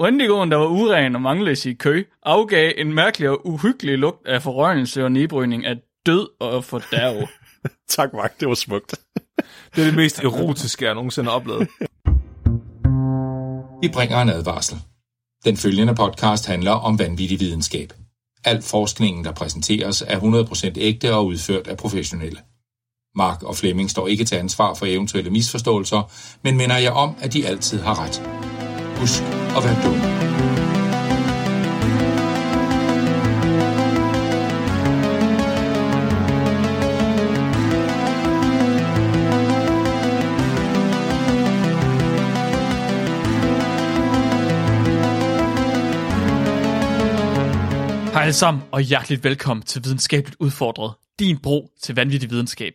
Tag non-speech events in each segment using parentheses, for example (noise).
Wendigoen, der var uren og manglede i kø, afgav en mærkelig og uhyggelig lugt af forrørelse og nedbrydning af død og fordærv. (laughs) tak, Mark. Det var smukt. Det er det mest erotiske, jeg nogensinde har oplevet. Vi bringer en advarsel. Den følgende podcast handler om vanvittig videnskab. Al forskningen, der præsenteres, er 100% ægte og udført af professionelle. Mark og Flemming står ikke til ansvar for eventuelle misforståelser, men minder jeg om, at de altid har ret. Husk at være dum. Hej alle sammen, og hjerteligt velkommen til Videnskabeligt Udfordret. Din bro til vanvittig videnskab.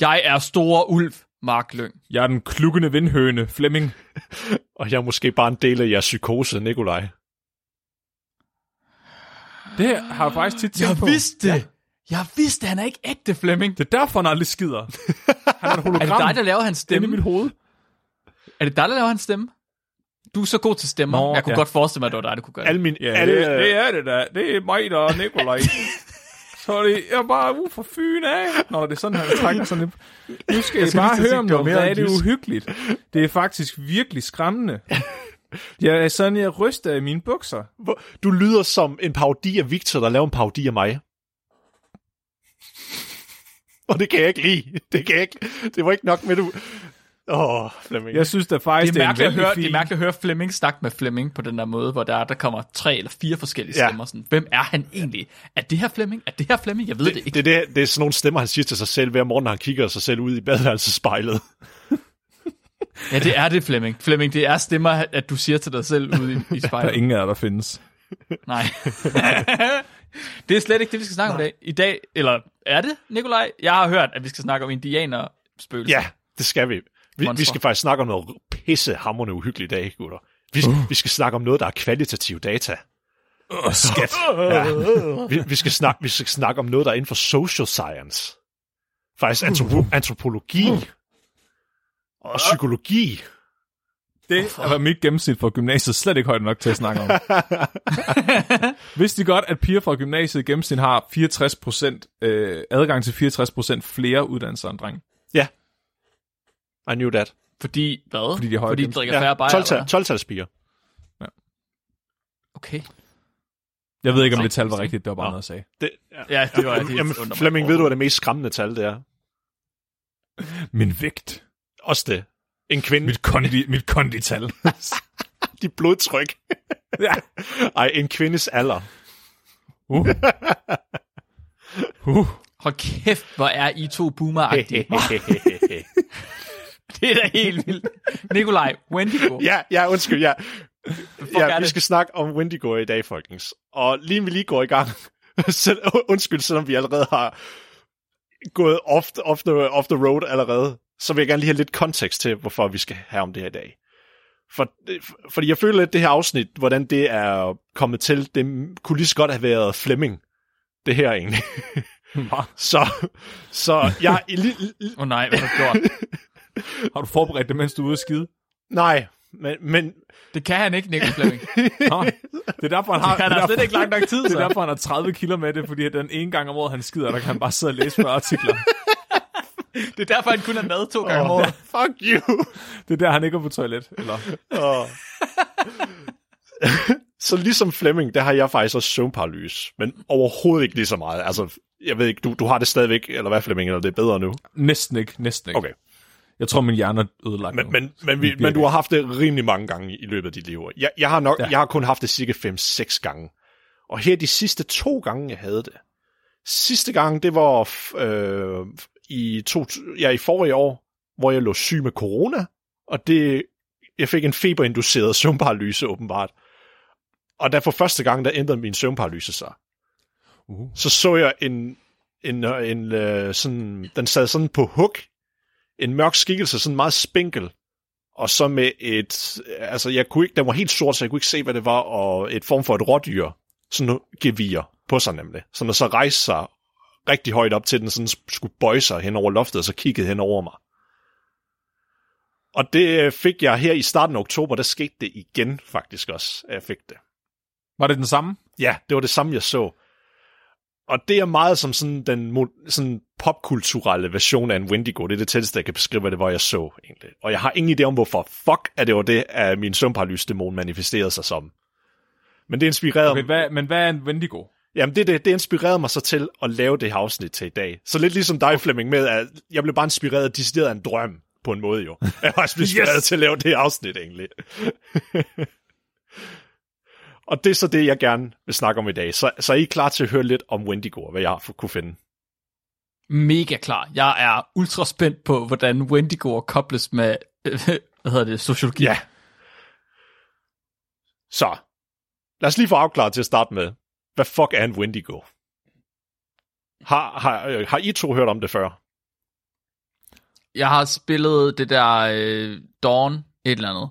Jeg er Store Ulv, Mark Lyng. Jeg er den klukkende vindhøne, Flemming. (laughs) Og jeg er måske bare en del af jeres psykose, Nikolaj. Det har jeg faktisk tit tænkt Jeg på. vidste det! Jeg vidste, han er ikke ægte, Flemming. Det er derfor, han aldrig skider. (laughs) Han er et Er hologram det dig, der laver hans inde i stemme? mit hoved. Er det dig, der laver hans stemme? Du er så god til stemmer. Nå, jeg kunne ja. godt forestille mig, at det var dig, der kunne gøre det. Alle mine, Ja, alle, det, det er det da. Det er mig, der er Nikolaj. (laughs) Det, jeg er bare ude fra Fyn af. Nå, det er sådan, han trækker sådan lidt. Nu skal jeg, skal bare høre om noget. Hvad er det uhyggeligt? Det er faktisk virkelig skræmmende. (laughs) Jeg er sådan, jeg ryster i mine bukser. Du lyder som en parodi af Victor, der laver en parodi af mig. Og det kan jeg ikke lide. Det kan jeg ikke. Det var ikke nok med, du... Åh, oh, Flemming. Jeg synes da faktisk, Det er, det er, mærkeligt at en høre, det er mærkeligt at høre Flemming snakke med Flemming på den der måde, hvor der, der kommer tre eller fire forskellige Ja. stemmer. Sådan, hvem er han egentlig? Er det her Flemming? Er det her Flemming? Jeg ved det, det, ikke. det, det, det er sådan nogle stemmer, han siger til sig selv hver morgen, når han kigger sig selv ud i badeværelsespejlet. (laughs) Ja, det er det, Flemming. Flemming, det er stemmer, at du siger til dig selv ude i, i (laughs) Der er spejlet. ingen af jer, der findes. Nej. (laughs) det er slet ikke det, vi skal snakke om i dag. I dag, eller er det, Nikolaj? Jeg har hørt, at vi skal snakke om indianer spøgelser. Ja, det skal vi. Vi, Monstre. vi skal faktisk snakke om noget pisse hammerende uhyggeligt i dag, gutter. Vi, uh. vi skal snakke om noget, der er kvalitativ data. Åh, skat. Ja. Vi, vi, skal snakke, vi skal snakke om noget, der er inden for social science. Faktisk antropo- antropologi. Og psykologi. Det var mit gennemsnit for gymnasiet slet ikke højt nok til at snakke om. (laughs) Vidste de godt, at piger fra gymnasiet i gennemsnit har 64% øh, adgang til 64% flere uddannelser end drenge? Ja. I knew that. Fordi, hvad? Fordi de højere Fordi de drikker færre bajer, 12 eller hvad? 12-talspiger. Okay. Jeg ved ikke, om det tal var rigtigt, det var bare noget, jeg sagde. Det, Ja, det var helt Jamen. Flemming, ved du, hvad det mest skræmmende tal det er? (laughs) Min vægt. Også det. En kvinde. Mit, kondi, mit kondital. (laughs) Dit blodtryk. ja. (laughs) Ej, en kvindes alder. Uh. Uh. Hold kæft, hvor er I to boomer (laughs) Det er da helt vildt. Nikolaj, Wendigo. ja, ja, undskyld, ja. ja vi skal snakke om Wendigo i dag, folkens. Og lige vi lige går i gang, (laughs) selv, undskyld, selvom vi allerede har gået off, off, the, off the road allerede, så vil jeg gerne lige have lidt kontekst til, hvorfor vi skal have om det her i dag. For, fordi jeg føler lidt det her afsnit, hvordan det er kommet til, det kunne lige så godt have været Flemming, det her egentlig. (laughs) så, så jeg... Åh oh, nej, hvad har du gjort? Har du forberedt det, mens du er ude at skide? nej, men, men Det kan han ikke, Nikolaj Flemming. (laughs) Nå, det er derfor, han har, det er har slet derfor, ikke lang nok tid, det er så. derfor, han har 30 kilo med det, fordi den ene gang om året, han skider, der kan han bare sidde og læse 40 artikler. Det er derfor, han kun er med to gange om året. (laughs) fuck you. Det er der, han ikke er på toilet. Eller, Åh. (laughs) så ligesom Flemming, der har jeg faktisk også søvnparalyse, men overhovedet ikke lige så meget. Altså, jeg ved ikke, du, du har det stadigvæk, eller hvad Flemming, eller det er bedre nu? næsten ikke, næsten ikke. Okay, Jeg tror, min hjerne er ødelagt men, men, men, vi, men du har haft det rimelig mange gange i løbet af dit liv. Jeg, jeg, har, nok, ja. Jeg har kun haft det cirka 5-6 gange. Og her de sidste to gange, jeg havde det. Sidste gang, det var øh, i, to, ja, i forrige år, hvor jeg lå syg med corona, og det, jeg fik en feberinduceret (laughs) søvnparalyse åbenbart. Og der for første gang, der ændrede min søvnparalyse sig. Uh. Så så jeg en, en, øh, en øh, sådan, den sad sådan på hook, en mørk skikkelse, sådan meget spinkel, og så med et, altså jeg kunne ikke, den var helt sort, så jeg kunne ikke se, hvad det var, og et form for et rådyr, sådan noget gevir på sig nemlig. Så når så rejste sig rigtig højt op til den, sådan skulle bøje sig hen over loftet, og så kiggede hen over mig. Og det øh, fik jeg her i starten af oktober, der skete det igen faktisk også, at jeg fik det. Var det den samme? Ja, det var det samme, jeg så. Og det er meget som sådan den sådan popkulturelle version af en Wendigo. Det er det tætteste, jeg kan beskrive, hvad det var, jeg så egentlig. Og jeg har ingen idé om, hvorfor fuck er det var det, at min søvnparalysdæmon manifesterede sig som. Men det inspirerede Okay, hvad, men hvad er en Wendigo? Jamen, det, det, det inspirerede mig så til at lave det her afsnit til i dag. Så lidt ligesom dig, Flemming, med at jeg blev bare inspireret af decideret af en drøm, på en måde jo. (laughs) Jeg var også inspireret yes. til at lave det afsnit, egentlig. (laughs) og det er så det, jeg gerne vil snakke om i dag. Så, så er I klar til at høre lidt om Wendigo, hvad jeg har kunne finde? Mega klar. Jeg er ultra spændt på, hvordan Wendigo kobles med, (laughs) hvad hedder det, sociologi. Ja. Så, lad os lige få afklaret til at starte med. Hvad fuck er en Wendigo? Har, har, øh, har I to hørt om det før? Jeg har spillet det der øh, Dawn, et eller andet.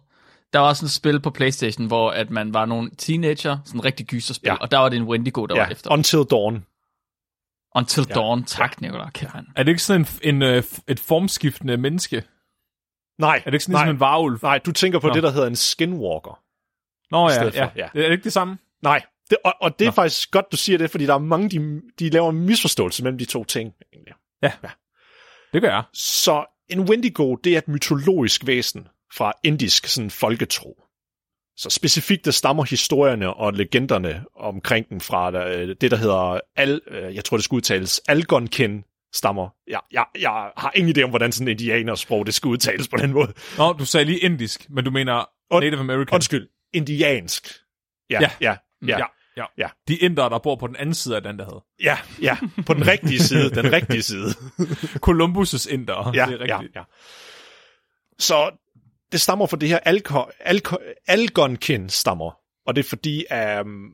Der var sådan et spil på Playstation, hvor at man var nogle teenager, sådan en rigtig gyserspil, Ja. ja. og der var det en Wendigo, der ja, var efter. Until Dawn. Until Ja. Dawn, tak ja. Nicolai. Er det ikke sådan en, en, øh, et formskiftende menneske? Nej, Er det ikke sådan nej, ligesom en varulv? nej, du tænker på Nå. det, der hedder en skinwalker. Nå ja, ja. ja. Er det ikke det samme? Nej, det, og, og det er Nå. faktisk godt, du siger det, fordi der er mange, de, de laver en misforståelse mellem de to ting. egentlig. Det gør jeg. Så en Wendigo, det er et mytologisk væsen fra indisk sådan, folketro. Så specifikt, der stammer historierne og legenderne omkring den fra øh, det, der hedder, Al, øh, jeg tror, det skal udtales, Algonkin stammer. Jeg, jeg, jeg har ingen idé om, hvordan sådan indianersprog, det skal udtales på den måde. Nå, du sagde lige indisk, men du mener Native American. Undskyld, indiansk. Ja, Ja. ja, ja. Ja, ja. Ja. De indere, der bor på den anden side af den, der hedder. Ja, ja, på den rigtige side, den rigtige side. (laughs) Columbus' indere. Ja, det er ja, rigtigt. ja. Så det stammer fra det her alko, alko, algonkin stammer, og det er fordi, um,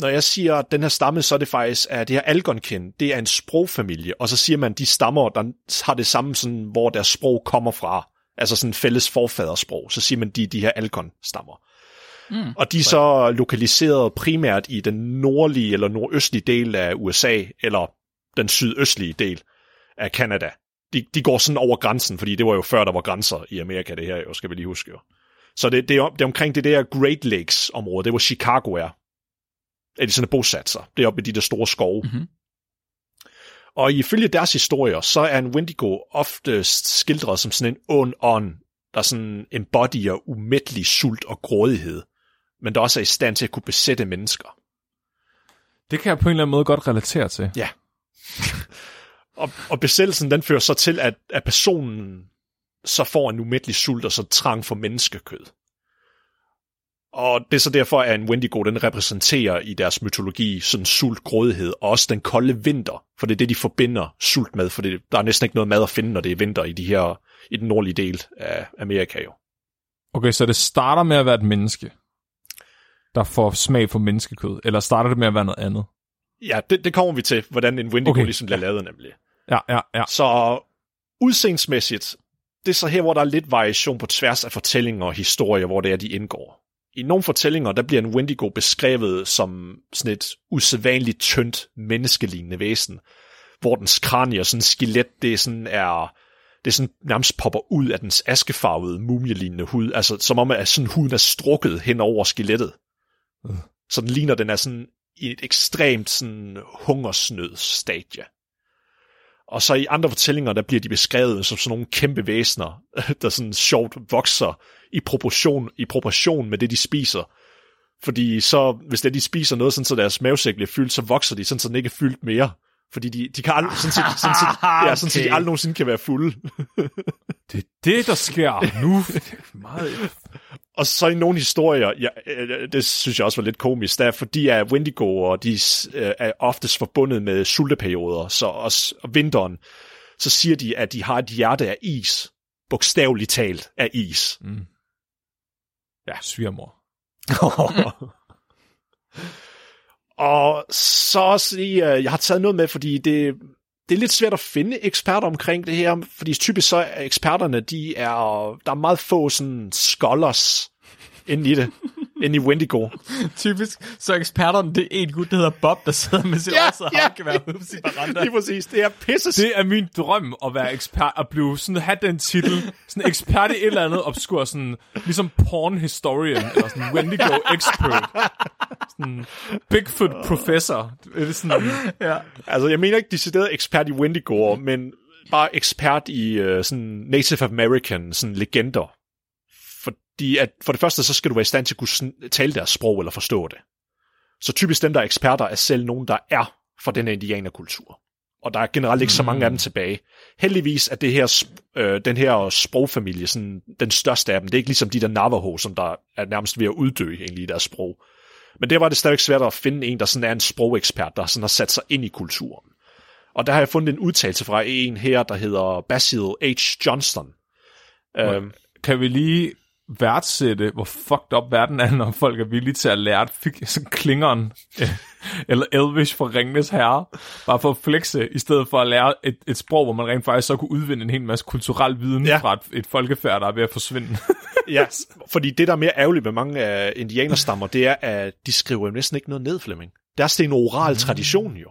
når jeg siger den her stamme, så er det faktisk, at det her algonkin, det er en sprogfamilie, og så siger man, de stammer, der har det samme, sådan, hvor deres sprog kommer fra, altså sådan fælles forfadersprog, så siger man, de de her algon-stammer. Mm. Og de er så lokaliseret primært i den nordlige eller nordøstlige del af USA, eller den sydøstlige del af Kanada. De, de går sådan over grænsen, fordi det var jo før, der var grænser i Amerika, det her jo, skal vi lige huske jo. Så det, det, er, det er omkring det der Great Lakes område, det hvor Chicago er. Er de sådan bosat sig. Det er oppe i de der store skove. Mhm. Og ifølge deres historier, så er en Wendigo oftest skildret som sådan en ond ånd, der sådan embodyer umættelig sult og grådighed, men der også er i stand til at kunne besætte mennesker. Det kan jeg på en eller anden måde godt relatere til. Ja. (laughs) og, og besættelsen, den fører så til, at, at personen så får en umættelig sult og så trang for menneskekød. Og det er så derfor, at en Wendigo, den repræsenterer i deres mytologi sådan sult, grådighed, og også den kolde vinter, for det er det, de forbinder sult med, for det, der er næsten ikke noget mad at finde, når det er vinter i, de her, i den nordlige del af Amerika jo. Okay, så det starter med at være et menneske, der får smag for menneskekød, eller starter det med at være noget andet? Ja, det, det kommer vi til, hvordan en Wendigo Okay. ligesom bliver lavet nemlig. Ja, ja, ja. Så udseendsmæssigt, det er så her, hvor der er lidt variation på tværs af fortællinger og historier, hvor det er, de indgår. I nogle fortællinger, der bliver en Wendigo beskrevet som sådan et usædvanligt tyndt, menneskelignende væsen, hvor dens kranie og sådan skelet, det er sådan er, det sådan nærmest popper ud af dens askefarvede, mumielignende hud, altså som om at sådan huden er strukket hen over skelettet. Øh. Så den ligner, den er sådan i et ekstremt sådan hungersnød stadie. Og så i andre fortællinger, der bliver de beskrevet som sådan nogle kæmpe væsener, (laughs) der sådan sjovt vokser i proportion, i proportion med det, de spiser. Fordi så, hvis det, de spiser noget, sådan, så deres mavesæk bliver fyldt, så vokser de, sådan, så den ikke er fyldt mere. Fordi de, de kan aldrig, sådan, set, (laughs) sådan, set, ja, sådan, så de aldrig nogensinde kan være fulde. (laughs) Det er det, der sker nu. (laughs) Meget... Og så i nogle historier, ja, det synes jeg også var lidt komisk, der er fordi at Wendigoer, de øh, er oftest forbundet med sulteperioder, så også om vinteren, så siger de, at de har et hjerte af is, bogstaveligt talt af is. Mm. Ja, svigermor og så også lige, øh, jeg har taget noget med, fordi det, det er lidt svært at finde eksperter omkring det her, fordi typisk så er eksperterne, de er, der er meget få sådan scholars inde i det inde i Wendigo. (laughs) Typisk, så eksperterne, det er en gut, der hedder Bob, der sidder med sit Ja, ja, og ja. ja. være ude på sin veranda. Lige præcis. Det er pisse. Det er min drøm at være ekspert, at blive sådan, have den titel, sådan ekspert i et eller andet obskur, sådan, ligesom porn historian, eller sådan Wendigo expert. Sådan Bigfoot professor. Det er sådan, Ja. Altså, jeg mener ikke decideret ekspert i Wendigo, men bare ekspert i uh, sådan Native American sådan legender. Fordi at for det første, så skal du være i stand til at kunne tale deres sprog eller forstå det. Så typisk dem, der er eksperter, er selv nogen, der er fra den her indianerkultur. Og der er generelt ikke så mange af dem tilbage. Heldigvis er det her, øh, den her sprogfamilie sådan, den største af dem. Det er ikke ligesom de der Navajo, som der er nærmest ved at uddø egentlig i deres sprog. Men der var det stadig svært at finde en, der sådan er en sprogekspert, der sådan har sat sig ind i kulturen. Og der har jeg fundet en udtalelse fra en her, der hedder Basil H. Johnston. Øhm, kan vi lige værdsætte, hvor fucked up verden er, når folk er villige til at lære sådan klingeren, øh, (laughs) eller Elvish fra Ringnes Herre, bare for at flexe, i stedet for at lære et, et sprog, hvor man rent faktisk så kunne udvinde en hel masse kulturel viden Ja. fra et, et folkefærd, der er ved at forsvinde. (laughs) ja, fordi det, der er mere ærgerligt med mange af indianerstammer, det er, at de skriver jo næsten ikke noget ned, Flemming. Deres det er en oral tradition jo.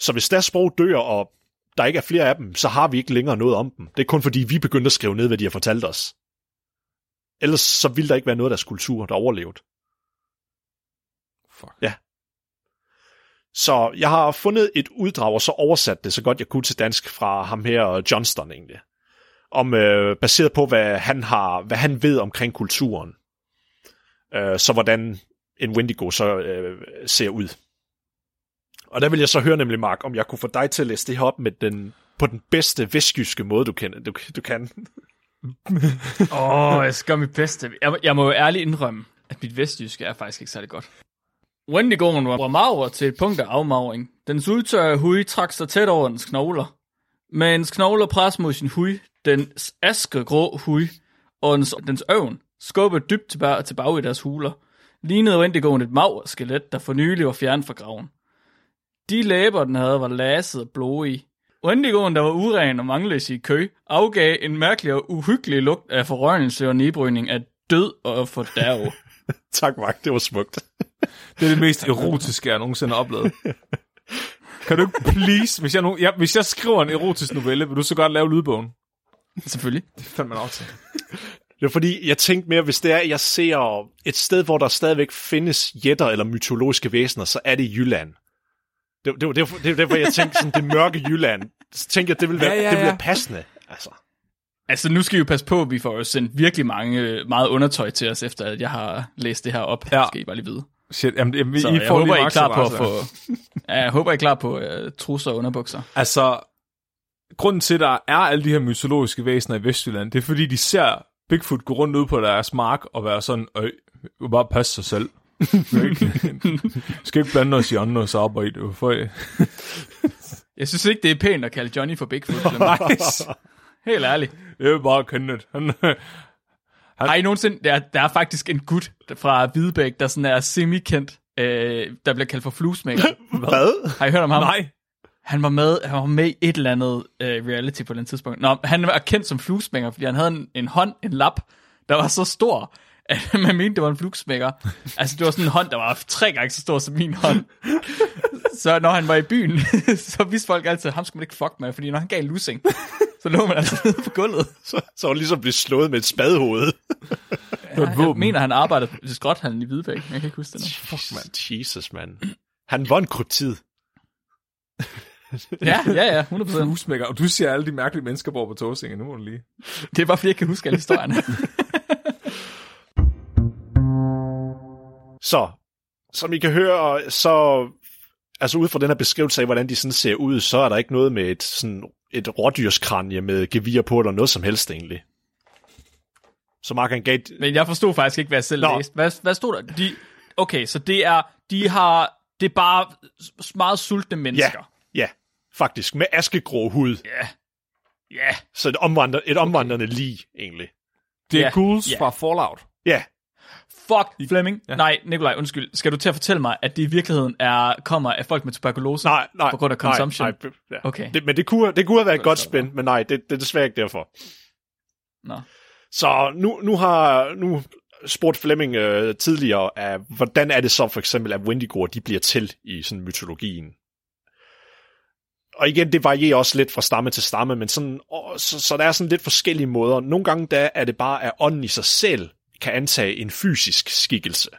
Så hvis deres sprog dør, og der ikke er flere af dem, så har vi ikke længere noget om dem. Det er kun fordi, vi begyndte at skrive ned, hvad de har fortalt os. Ellers så ville der ikke være noget af deres kultur, der overlevede. Fuck. Ja. Så jeg har fundet et uddrag, og så oversat det så godt jeg kunne til dansk fra ham her, Johnston egentlig. Om, øh, baseret på, hvad han, har, hvad han ved omkring kulturen. Øh, så hvordan en Wendigo så øh, ser ud. Og der vil jeg så høre nemlig, Mark, om jeg kunne få dig til at læse det her op med den, på den bedste vestjyske måde, du kan. Du, du kan. (laughs) Åh, oh, jeg skal gøre mit bedste. Jeg, jeg må jo ærligt indrømme, at mit vestjyske er faktisk ikke særlig godt. Wendigoen var maver til et punkt af afmavring. Dens udtørre hud trak sig tæt over dens knogler. Mens knogler pres mod sin hud, dens askegrå hud og dens, dens øvn skubbede dybt tilbage, tilbage i deres huler, lignede Wendigoen et maver skelet, der for nylig var fjernet fra graven. De læber, den havde, var lasset og blodige. Wendigoen, der var uren og mangløs i kø, afgav en mærkelig og uhyggelig lugt af forrørelse og nedbrydning af død og fordærv. (laughs) Tak, Mark. Det var smukt. (laughs) Det er det mest erotiske, jeg nogensinde har oplevet. (laughs) Kan du ikke please, hvis jeg, nu, ja, hvis jeg skriver en erotisk novelle, vil du så godt lave lydbogen? Selvfølgelig. Det fandt man aftale. Det er fordi, jeg tænkte mere, hvis det er, at jeg ser et sted, hvor der stadigvæk findes jætter eller mytologiske væsener, så er det Jylland. Det, det, det, det, det er derfor, jeg tænkte sådan, det mørke Jylland. Så tænkte jeg, det ville være, Ja, ja, det ville ja. være passende. Altså. Altså, nu skal vi jo passe på, at vi får jo sendt virkelig mange, meget undertøj til os, efter at jeg har læst det her op. Ja. Skal I bare lige vide. Shit, jamen, jamen, Så I jeg får håber, I er klar på at få... Ja, jeg håber, I er klar på uh, trusser og underbukser. Altså, grunden til, at der er alle de her mytologiske væsener i Vestjylland, det er fordi, de ser Bigfoot gå rundt ud på deres mark og være sådan, vil bare passe sig selv. Vi skal ikke- blande os i andres arbejde. For, Jeg synes ikke, det er pænt at kalde Johnny for Bigfoot. (laughs) nice. Helt ærligt. Det er bare Kenneth. Han, Har I nogensinde... Der, der er faktisk en gut fra Hvidebæk, der sådan er semi-kendt, øh, der bliver kaldt for fluesmækker. (laughs) Hvad? Har I hørt om ham? nej. Han var med, han var med i et eller andet øh, reality på den tidspunkt. Nå, han var kendt som fluesmækker, fordi han havde en, en hånd, en lap, der var så stor, at (laughs) man mente, det var en fluesmækker. Altså, det var sådan en hånd, der var tre gange så stor som min hånd. (laughs) så når han var i byen, (laughs) så vidste folk altid, at ham skulle man ikke fuck med, fordi når han gav en lussing, så lå man altså nede på gulvet. Så, så var ligesom blive slået med et var et Jeg mener, han arbejdede på skrothallen i Hvidebæk, men jeg kan ikke huske det nu. Fuck, man. Jesus, man. Han var en kryptid. Ja, ja, ja, 100%. Husmækker. Og du siger alle de mærkelige mennesker bor på Tåsinge. Nu må du lige. Det er bare, fordi jeg kan huske alle historierne. Så, som I kan høre, så altså ud fra den her beskrivelse af, hvordan de sådan ser ud, så er der ikke noget med et, sådan, et rådyrskranje med gevir på, eller noget som helst egentlig. Så Mark han gav... Men jeg forstod faktisk ikke, hvad jeg selv Nå. læste. Hvad, hvad stod der? De, okay, så det er, de har, det er bare meget sultne Ja, mennesker. ja, faktisk. Med askegrå hud. Ja. Ja. Så et, omvandrer, et omvandrende lig, egentlig. Det er Ja, ghouls ja. fra Fallout. Ja, Fuck, Flemming. Ja. Ja. Nej, Nikolaj, undskyld. Skal du til at fortælle mig, at det i virkeligheden er, kommer af folk med tuberkulose? nej, nej. På grund af consumption? Nej, nej, ja. Okay. Det, men det kunne, det kunne have været et godt spænd, men nej, det, det er desværre ikke derfor. Nå. Så nu, nu har nu spurgte Flemming øh, tidligere, af, hvordan er det så for eksempel, at Wendigo de bliver til i sådan mytologien? Og igen, det varierer også lidt fra stamme til stamme, men sådan, så, så der er sådan lidt forskellige måder. Nogle gange der er det bare, at ånden i sig selv kan antage en fysisk skikkelse.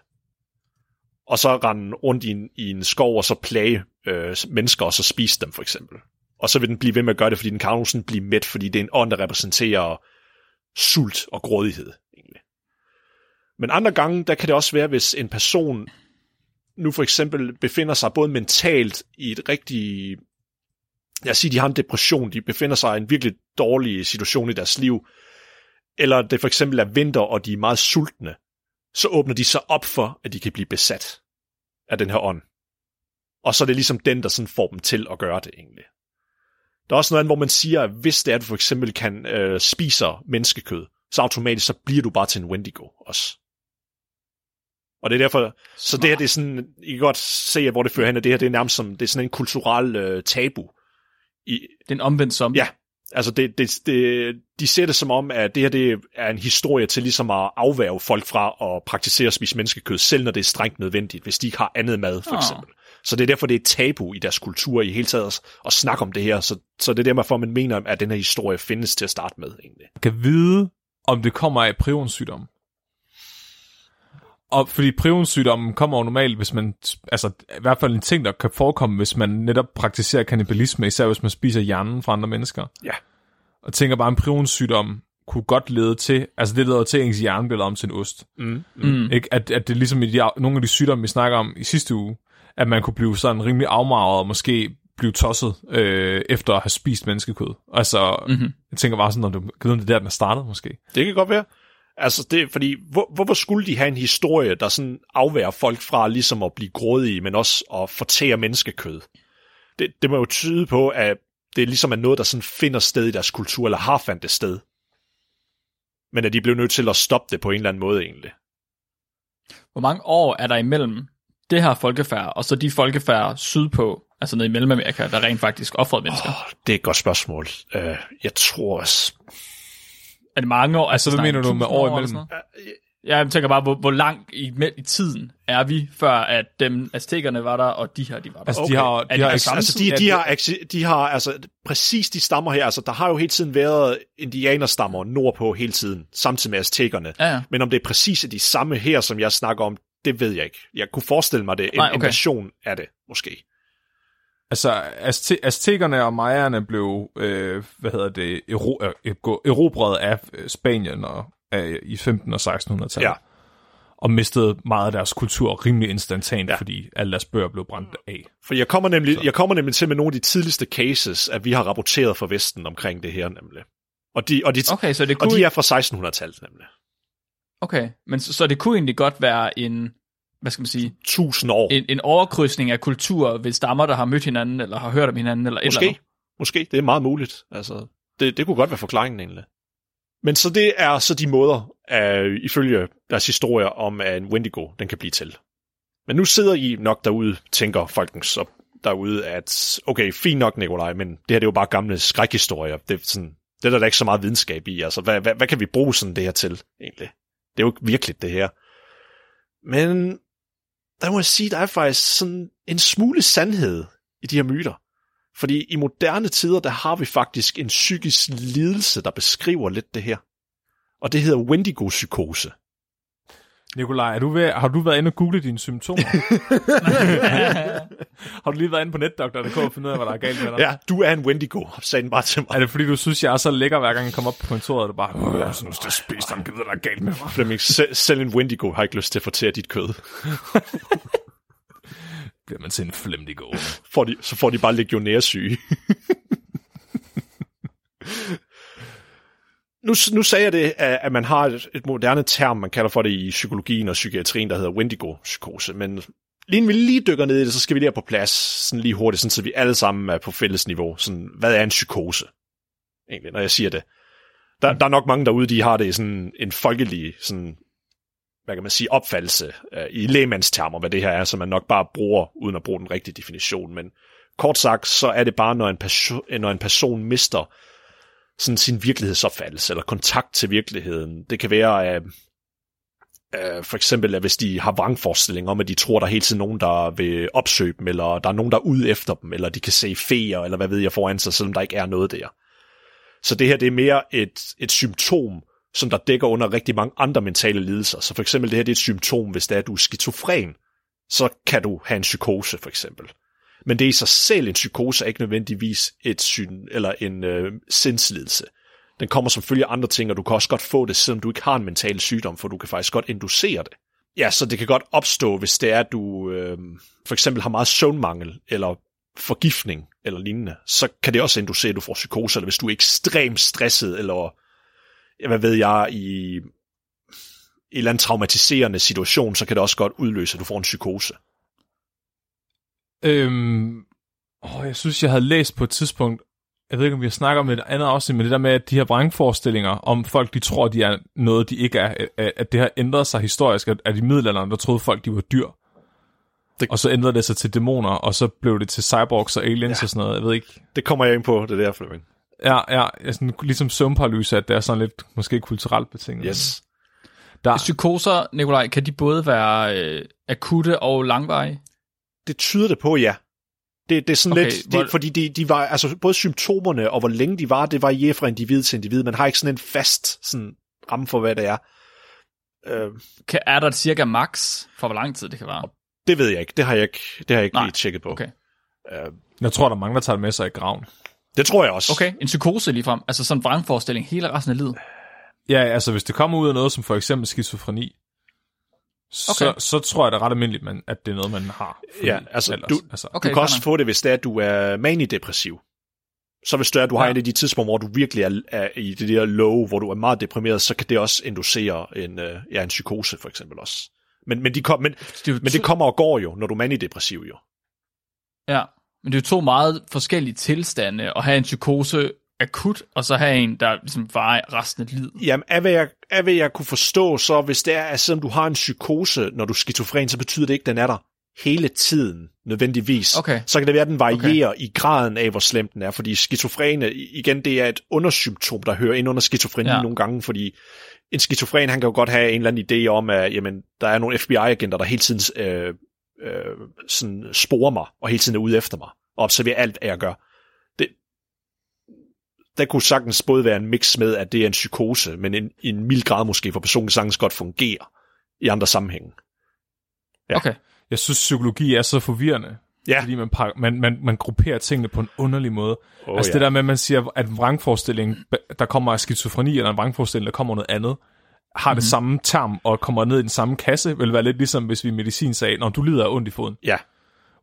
Og så rende rundt i en, i en skov og så plage øh, mennesker og så spise dem for eksempel. Og så vil den blive ved med at gøre det, fordi den kan jo sådan blive mæt, fordi det er en ånd, der repræsenterer sult og grådighed. Egentlig. Men andre gange, der kan det også være, hvis en person nu for eksempel befinder sig både mentalt i et rigtig... Jeg siger, de har en depression, de befinder sig i en virkelig dårlig situation i deres liv, eller det for eksempel er vinter, og de er meget sultne, så åbner de sig op for, at de kan blive besat af den her ånd. Og så er det ligesom den, der sådan får dem til at gøre det egentlig. Der er også noget andet, hvor man siger, at hvis det er, at du for eksempel kan øh, spiser menneskekød, så automatisk så bliver du bare til en Wendigo også. Og det er derfor, så det her det er sådan, I kan godt se, hvor det fører hen, at det her det er nærmest som, det er sådan en kulturel øh, tabu. I, Det er en omvendt som. Ja, altså det, det, det, de ser det som om, at det her det er en historie til ligesom at afværge folk fra at praktisere at spise menneskekød, selv når det er strengt nødvendigt, hvis de ikke har andet mad, for Ah. eksempel. Så det er derfor, det er et tabu i deres kultur i hele taget at, at snakke om det her. Så, så det er derfor, man mener, at den her historie findes til at starte med, egentlig. kan vide, om det kommer af prionsygdom. Og fordi prionsygdommen kommer jo normalt, hvis man, altså i hvert fald en ting, der kan forekomme, hvis man netop praktiserer kannibalisme, især hvis man spiser hjernen fra andre mennesker. Ja. Og tænker bare, en prionsygdom kunne godt lede til, altså det leder til, at ens hjerne bliver lavet om til en ost. Mm. Mm. Ikke? At, at det er ligesom i de, nogle af de sygdomme, vi snakker om i sidste uge, at man kunne blive sådan rimelig afmagret og måske blive tosset øh, efter at have spist menneskekød. Altså, Mm-hmm. jeg tænker bare sådan, om det, kan det er der, den er startet måske. Det kan godt være. Altså, det fordi, hvor, hvorfor skulle de have en historie, der sådan afværer folk fra ligesom at blive grådige, men også at fortære menneskekød? Det, det må jo tyde på, at det ligesom er noget, der sådan finder sted i deres kultur, eller har fandt det sted. Men at de blev nødt til at stoppe det på en eller anden måde egentlig. Hvor mange år er der imellem det her folkefærd, og så de folkefærd sydpå, altså nede i Mellemamerika, der rent faktisk offrede mennesker? Oh, det er et godt spørgsmål. Uh, jeg tror... s- Er det mange år? Altså, hvad mener du med år imellem? Ja, jeg tænker bare, hvor, hvor langt i, i tiden er vi, før at dem aztekerne var der, og de her, de var der. Altså, Okay. de har, Er de de har Altså, tid? de, de, har, de har, altså, præcis de stammer her, altså, der har jo hele tiden været indianerstammer nordpå hele tiden, samtidig med aztekerne. Ja, ja. Men om det er præcis de samme her, som jeg snakker om, det ved jeg ikke. Jeg kunne forestille mig det, en, Nej, okay. en version af det, måske. Altså, Azte- aztekerne og majerne blev, øh, hvad hedder det, ero- øh, erobret af øh, Spanien og, øh, i 1500- og 1600-tallet. Ja. Og mistede meget af deres kultur rimelig instantant, ja. Fordi alle deres bøger blev brændt af. For jeg kommer, nemlig, jeg kommer nemlig til med nogle af de tidligste cases, at vi har rapporteret fra Vesten omkring det her, nemlig. Og de, og de, Okay, så det og kunne, de er fra 1600-tallet, nemlig. okay, men så, så det kunne egentlig godt være en, hvad skal man sige, Tusind år. en, en overkrydsning af kulturer ved stammer, der har mødt hinanden, eller har hørt om hinanden, eller et eller Måske. andet. Måske. Det er meget muligt. Altså, det, det kunne godt være forklaringen egentlig. Men så det er så de måder, uh, ifølge deres historier, om at en Wendigo den kan blive til. Men nu sidder I nok derude, tænker folkens op derude, at okay, fint nok, Nikolaj, men det her det er jo bare gamle skrækhistorier. Det er, sådan, det er der da ikke så meget videnskab i. Altså, hvad, hvad, hvad kan vi bruge sådan det her til, egentlig? Det er jo ikke virkeligt, det her. Men der må jeg sige, der er faktisk sådan en smule sandhed i de her myter. Fordi i moderne tider, der har vi faktisk en psykisk lidelse, der beskriver lidt det her. Og det hedder Wendigo-psykose. Nikolaj, er du ved, har du været inde og google dine symptomer? (laughs) (laughs) har du lige været inde på netdoktor.dk og fundet ud af, hvad der er galt med dig? Ja, du er en Wendigo, sagde den bare til mig. Er det fordi, du synes, jeg er så lækker, hver gang jeg kommer op på kontoret, og du bare, øh, jeg det er spist, han gider, der er galt med mig. Flemming, selv, selv en Wendigo har ikke lyst til at fortære dit kød. (laughs) Bliver man til en flemdigo. Får de, så får de bare legionærsyge nu, nu sagde jeg det, at man har et, et moderne term, man kalder for det i psykologien og psykiatrien, der hedder Wendigo-psykose. Men lige vi lige dykker ned i det, så skal vi lige have på plads, sådan lige hurtigt, sådan, så vi alle sammen er på fælles niveau. Sådan, hvad er en psykose? Egentlig, når jeg siger det. Der, der er nok mange derude, de har det i sådan en folkelig, sådan, hvad kan man sige, opfattelse uh, i lægemandstermer, hvad det her er, som man nok bare bruger, uden at bruge den rigtige definition. Men kort sagt, så er det bare, når en, perso- når en person mister sådan sin virkelighedsopfattelse, eller kontakt til virkeligheden. Det kan være, at Øh, for eksempel, at hvis de har vrangforestillinger om, at de tror, der er hele tiden nogen, der vil opsøge dem, eller der er nogen, der er ude efter dem, eller de kan se feer, eller hvad ved jeg foran sig, selvom der ikke er noget der. Så det her, det er mere et, et symptom, som der dækker under rigtig mange andre mentale lidelser. Så for eksempel det her, det er et symptom, hvis det er, at du er skizofren, så kan du have en psykose, for eksempel. Men det er i sig selv en psykose, er ikke nødvendigvis et syn eller en øh, sindslidelse. Den kommer som følge af andre ting, og du kan også godt få det, selvom du ikke har en mental sygdom, for du kan faktisk godt inducere det. Ja, så det kan godt opstå, hvis det er, at du øh, for eksempel har meget søvnmangel, eller forgiftning, eller lignende. Så kan det også inducere, at du får psykose, eller hvis du er ekstremt stresset, eller hvad ved jeg, i en eller anden traumatiserende situation, så kan det også godt udløse, at du får en psykose. Øhm, åh, jeg synes, jeg havde læst på et tidspunkt, jeg ved ikke, om vi har snakket om et andet afsnit, men det der med, at de her vrangforestillinger om folk, de tror, de er noget, de ikke er, at det har ændret sig historisk, at, at i middelalderen, der troede folk, de var dyr. Det... Og så ændrede det sig til dæmoner, og så blev det til cyborgs og aliens ja. og sådan noget, jeg ved ikke. Det kommer jeg ind på, det der, Flemming. Ja, ja, sådan, ligesom søvnparalyse, at det er sådan lidt måske kulturelt betinget. Yes. Der... Psykoser, Nikolaj, kan de både være øh, akutte og langvarige? Det tyder det på, ja. Det, det er sådan okay, lidt, det, hvor... fordi de, de var, altså både symptomerne og hvor længe de var, det varierer fra individ til individ. Man har ikke sådan en fast sådan, ramme for, hvad det er. Øh, kan, er der et cirka max for, hvor lang tid det kan være? Det ved jeg ikke. Det har jeg ikke, det har jeg ikke Nej. lige tjekket på. Okay. Øh, jeg tror, der er mange, der tager det med sig i graven. Det tror jeg også. Okay, en psykose lige frem. Altså sådan en vrangforestilling hele resten af livet. Ja, altså hvis det kommer ud af noget som for eksempel skizofreni, okay. så, så tror jeg, det er ret almindeligt, man, at det er noget, man har. Ja, altså ellers, du, altså. Okay, du kan også få det, hvis det er, at du er manidepressiv. Så hvis det er, at du ja. har en af de tidspunkter, hvor du virkelig er, er i det der low, hvor du er meget deprimeret, så kan det også inducere en, uh, ja, en psykose for eksempel også. Men, men, de kom, men, det men det kommer og går jo, når du er manidepressiv jo. Ja, men det er jo to meget forskellige tilstande at have en psykose akut, og så have en, der ligesom varer resten af livet. Jamen, af hvad, jeg, af hvad jeg kunne forstå, så hvis det er, at selvom du har en psykose, når du er skizofren, så betyder det ikke, at den er der hele tiden, nødvendigvis. Okay. Så kan det være, at den varierer okay. i graden af, hvor slem den er, fordi skizofrene, igen, det er et undersymptom, der hører ind under skizofreni ja. nogle gange, fordi en skizofren, han kan jo godt have en eller anden idé om, at jamen, der er nogle FBI-agenter, der hele tiden øh, øh, sådan sporer mig, og hele tiden er ude efter mig, og observerer alt, hvad jeg gør der kunne sagtens både være en mix med, at det er en psykose, men en, en mild grad måske, for personen sagtens godt fungerer i andre sammenhænge. Ja. Okay. Jeg synes, psykologi er så forvirrende. Ja. Fordi man, man, man, man grupperer tingene på en underlig måde. Oh, altså ja. det der med, at man siger, at en vrangforestilling, der kommer af skizofreni, eller en vrangforestilling, der kommer noget andet, har mm-hmm. det mhm. samme term og kommer ned i den samme kasse, vil være lidt ligesom, hvis vi i medicin sagde, når du lider af ondt i foden. Ja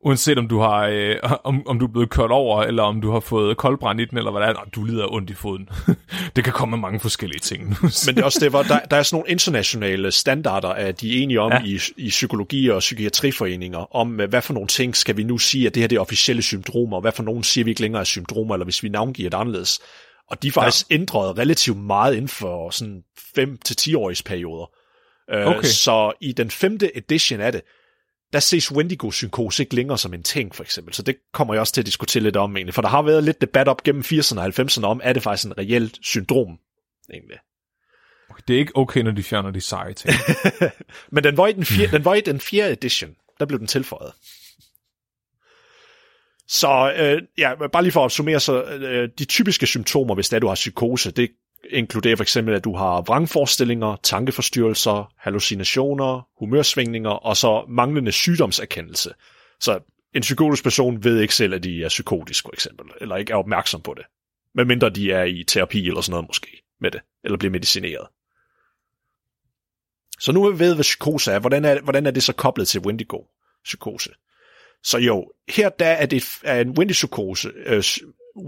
uanset om du har øh, om, om du er blevet kørt over, eller om du har fået koldbrand i den, eller hvad det er, du lider ondt i foden. (laughs) det kan komme med mange forskellige ting. Men det er også det, hvor der, der er sådan nogle internationale standarder, at de er enige om ja. i, i psykologi og psykiatriforeninger, om hvad for nogle ting skal vi nu sige, at det her det er officielle symptomer, og hvad for nogle siger vi ikke længere er symptomer, eller hvis vi navngiver det anderledes. Og de er faktisk ja. ændret relativt meget inden for sådan 5-10 års perioder. Øh, okay. Så i den femte edition af det, der ses Wendigo-psykose ikke længere som en ting, for eksempel. Så det kommer jeg også til at diskutere lidt om, egentlig. For der har været lidt debat op gennem 80'erne og 90'erne om, er det faktisk en reelt syndrom, egentlig. Okay, det er ikke okay, når de fjerner de seje ting. (laughs) Men den var, i den, fjerde, den var i den fjerde edition. Der blev den tilføjet. Så øh, ja, bare lige for at summere, så øh, de typiske symptomer, hvis det er, du har psykose, det inkluderer for eksempel, at du har vrangforestillinger, tankeforstyrrelser, hallucinationer, humørsvingninger og så manglende sygdomserkendelse. Så en psykotisk person ved ikke selv, at de er psykotisk, for eksempel, eller ikke er opmærksom på det. Medmindre de er i terapi eller sådan noget måske med det, eller bliver medicineret. Så nu ved vi, hvad psykose er. Hvordan er, hvordan er det så koblet til Wendigo-psykose? Så jo, her der er det er en Wendigo-psykose, øh,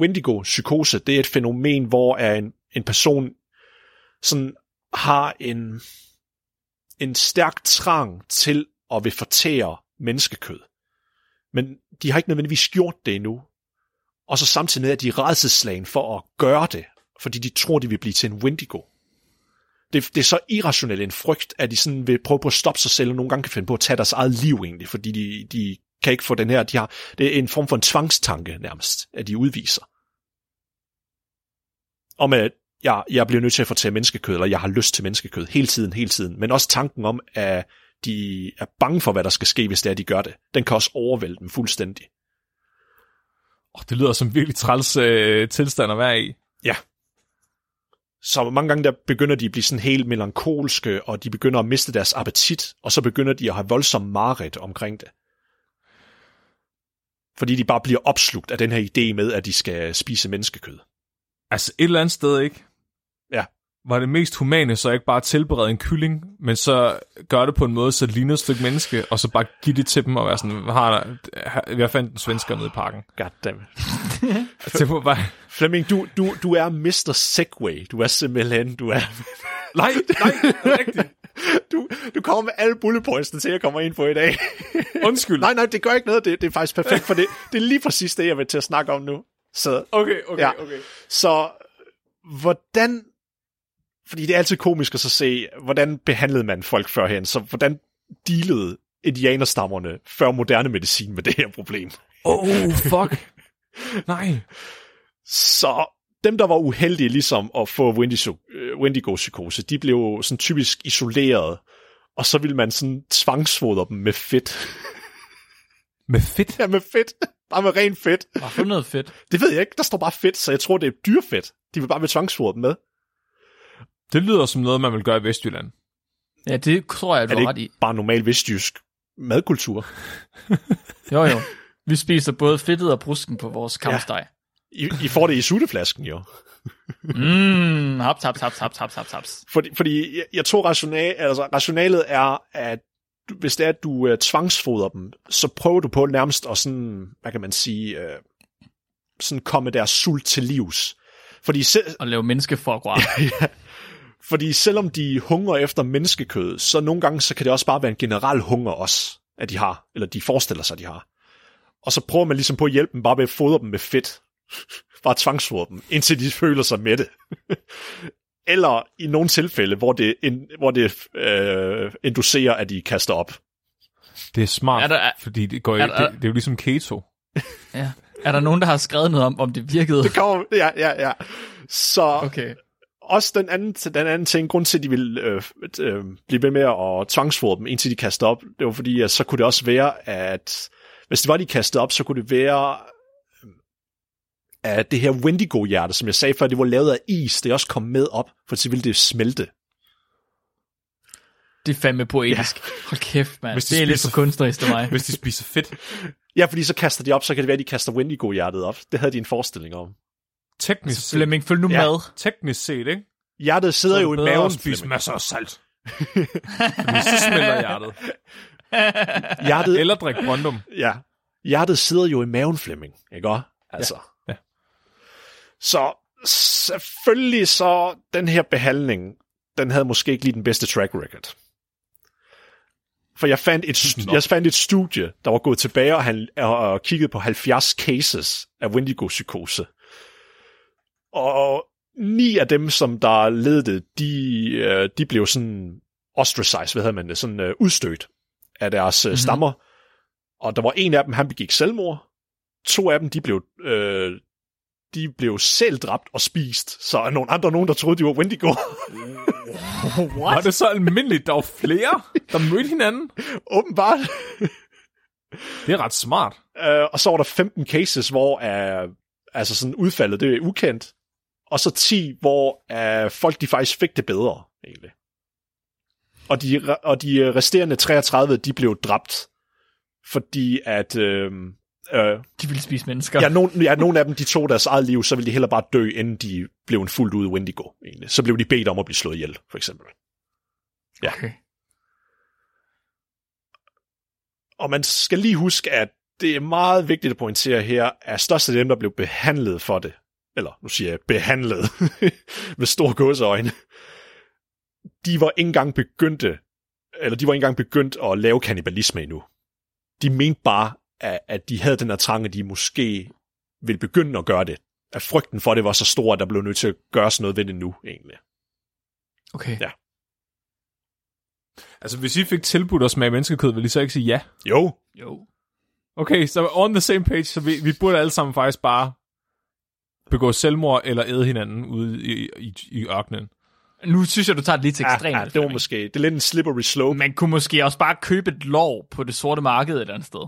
Wendigo-psykose, det er et fænomen, hvor er en en person sådan har en, en stærk trang til at vil fortære menneskekød. Men de har ikke nødvendigvis gjort det endnu. Og så samtidig med, at de er redselslagen for at gøre det, fordi de tror, de vil blive til en Wendigo. Det, det er så irrationelt en frygt, at de sådan vil prøve på at stoppe sig selv, og nogle gange kan finde på at tage deres eget liv egentlig, fordi de, de kan ikke få den her, de har, det er en form for en tvangstanke nærmest, at de udviser om at jeg, jeg bliver nødt til at få til menneskekød, eller jeg har lyst til menneskekød, hele tiden, hele tiden. Men også tanken om, at de er bange for, hvad der skal ske, hvis det er, de gør det. Den kan også overvælde dem fuldstændig. Oh, det lyder som virkelig træls øh, tilstand at være i. Ja. Så mange gange der begynder de at blive sådan helt melankolske, og de begynder at miste deres appetit, og så begynder de at have voldsom mareridt omkring det. Fordi de bare bliver opslugt af den her idé med, at de skal spise menneskekød. Altså et eller andet sted, ikke? Ja. Var det mest humane så ikke bare tilberede en kylling, men så gør det på en måde, så det ligner et stykke menneske, og så bare give det til dem og være sådan, har, har, jeg fandt en svensker nede i parken. Goddammit. (laughs) Det var bare, Flemming, du, du, du er Mr. Segway. Du er simpelthen, du er... (laughs) nej, nej, rigtigt. (laughs) Du, du kommer med alle bullet points, til jeg kommer ind på i dag. Undskyld. nej, nej, det gør ikke noget. Det, det er faktisk perfekt, for det, det er lige præcis det, jeg vil til at snakke om nu. Så, Okay, okay, Ja. okay. så hvordan... Fordi det er altid komisk at så se, hvordan behandlede man folk førhen. Så hvordan dealede indianerstammerne før moderne medicin med det her problem? Oh, fuck. Nej. Så dem, der var uheldige ligesom at få Wendigo- øh, Wendigo-psykose, de blev sådan typisk isoleret, og så ville man sådan tvangsfodre dem med fedt. Med fedt. ja, med fedt. Bare med ren fedt. Var for noget fedt. (laughs) Det ved jeg ikke. Der står bare fedt, så jeg tror, det er dyrfedt. De vil bare med tvangsfodre dem med. Det lyder som noget, man vil gøre i Vestjylland. Ja, det tror jeg, Er du det har ret i. bare normal vestjysk madkultur? (laughs) Jo, jo. Vi spiser både fedtet og brusken på vores kampsteg. I, I får det i sutteflasken jo. (laughs) Mm, haps, haps, haps, haps, haps, haps, haps. Fordi, fordi jeg, jeg tror, rationale, altså, rationalet er, at hvis det er, at du uh, tvangsfoder dem, så prøver du på nærmest at sådan, hvad kan man sige, uh, sådan komme deres sult til livs. Fordi, se, Og lave menneskeforgrar. (laughs) fordi selvom de hungrer efter menneskekød, så nogle gange så kan det også bare være en generel hunger også, at de har, eller de forestiller sig, at de har. Og så prøver man ligesom på at hjælpe dem bare ved at fodre dem med fedt. (laughs) bare tvangsfodre dem, indtil de føler sig mætte. Eller i nogle tilfælde, hvor det, in, hvor det øh, inducerer, at de kaster op. Det er smart, Er der- er- fordi det, går, er det, der- det, er jo ligesom keto. Ja. Er der nogen, der har skrevet noget om, om det virkede? Det kommer, ja, ja, ja. Så Okay. også den anden, den anden ting, grund til, at de ville øh, øh, blive ved med at tvangsfodre dem, indtil de kaster op, det var fordi, at så kunne det også være, at hvis det var, de kastede op, så kunne det være, at det her Wendigo-hjerte, som jeg sagde før, det var lavet af is, det også kom med op, for så ville det smelte. Det er fandme poetisk. Ja. (laughs) Hold kæft, mand. Hvis de Det er lidt for kunstnerisk til mig. (laughs) Hvis de spiser fedt. Ja, fordi så kaster de op, så kan det være, at de kaster Wendigo-hjertet op. Det havde de en forestilling om. Teknisk set, Flemming, følg nu Ja. med. teknisk set, ikke? Hjertet sidder Så er jo i maven. at spise Flemming. masser af salt. (laughs) Så smelter hjertet. Hjertet, Eller drik Brøndum. Ja. Hjertet sidder jo i maven, Flemming. Ikke også? Altså. Så selvfølgelig så, den her behandling, den havde måske ikke lige den bedste track record. For jeg fandt et, (laughs) Nå. jeg fandt et studie, der var gået tilbage og, han, og, og kigget på 70 cases af Wendigo-psykose. Og ni af dem, som der ledte, de, øh, de blev sådan ostracized, hvad hedder man det, sådan øh, udstødt af deres mm-hmm. stammer. Og der var en af dem, han begik selvmord. To af dem, de blev, øh, de blev selv dræbt og spist. Så er nogle andre, nogen, der troede, de var Wendigo. (laughs) Var det så almindeligt? Der var flere, der mødte hinanden. (laughs) Åbenbart. (laughs) Det er ret smart. Øh, og så var der 15 cases, hvor uh, altså sådan udfaldet, det er ukendt. Og så 10, hvor uh, folk de faktisk fik det bedre, egentlig. Og de, og de resterende 33, de blev dræbt, fordi at... Øh, øh, De ville spise mennesker. ja, nogen, ja, nogle af dem, de tog deres eget liv, så ville de heller bare dø, inden de blev en fuldt ud Wendigo, egentlig. Så blev de bedt om at blive slået ihjel, for eksempel. ja. Okay. Og man skal lige huske, at det er meget vigtigt at pointere her, at største af dem, der blev behandlet for det, eller nu siger jeg behandlet, (laughs) med store gåseøjne, de var ikke engang begyndte, eller de var ikke engang begyndt at lave kannibalisme endnu. De mente bare, at, at de havde den her trang, at de måske ville begynde at gøre det. At frygten for det var så stor, at der blev nødt til at gøre sådan noget ved det nu, egentlig. Okay. Ja. Altså, hvis I fik tilbudt at smage menneskekød, ville I så ikke sige ja? Jo, Jo. Okay, så on the same page, så vi, vi burde alle sammen faktisk bare begå selvmord eller æde hinanden ude i, i, i ørkenen. Nu synes jeg, du tager det lidt til Ja, ekstremt. ja, det var måske, det er lidt en slippery slope. Man kunne måske også bare købe et lov på det sorte marked et eller andet sted.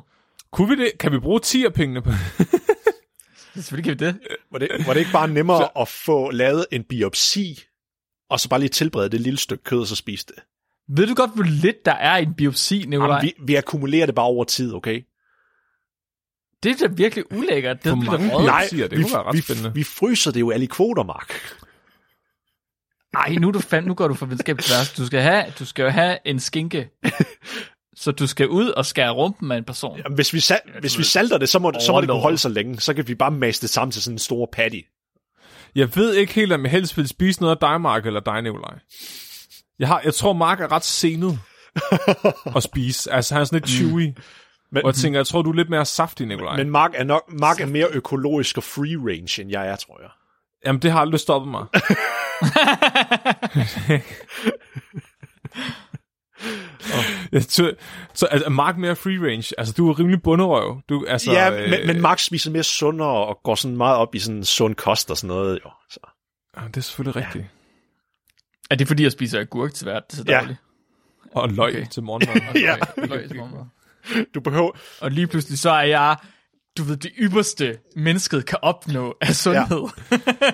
Kunne vi det? Kan vi bruge 10 af pengene på (laughs) Selvfølgelig kan vi det. Var det, var det ikke bare nemmere (laughs) at få lavet en biopsi, og så bare lige tilberede det lille stykke kød, og så spise det? Ved du godt, hvor lidt der er i en biopsi, Nikolaj? Jamen, vi, vi akkumulerer det bare over tid, okay? Det er da virkelig ulækkert. Det For mange. Nej. Det vi, kunne være ret vi, spændende. vi fryser det jo alle i kvoter, Mark. Nej, nu, du fand, nu går du for videnskabeligt tværs. Du skal, have, du skal jo have en skinke. (laughs) så du skal ud og skære rumpen af en person. Jamen, hvis, vi sal- hvis vi salter det, så må, så må det kunne holde sig længe. Så kan vi bare masse det sammen til sådan en stor patty. Jeg ved ikke helt, om jeg helst vil spise noget af dig, Mark, eller dig, Nikolaj. Jeg, har, jeg tror, Mark er ret senet (laughs) at spise. Altså, han er sådan lidt chewy. Men, Og jeg tænker, jeg tror, du er lidt mere saftig, Nikolaj. men Mark er, nok, Mark er mere økologisk og free range, end jeg er, tror jeg. Jamen, det har aldrig stoppet mig. (laughs) (laughs) Jeg tror, så altså, Mark mere free range. Altså, du er rimelig bunderøv. Du, altså, ja, øh, men, men Mark spiser mere sundere og går sådan meget op i sådan sund kost og sådan noget. Jo. Så. Ja, det er selvfølgelig rigtigt. Er det fordi, jeg spiser agurk til hvert? Det er så Ja. dårligt. Og løg Okay. til morgenmad. (laughs) Ja. (laughs) Løg til morgenmad. Du behøver... Og lige pludselig så er jeg, du ved, det ypperste, mennesket kan opnå af sundhed.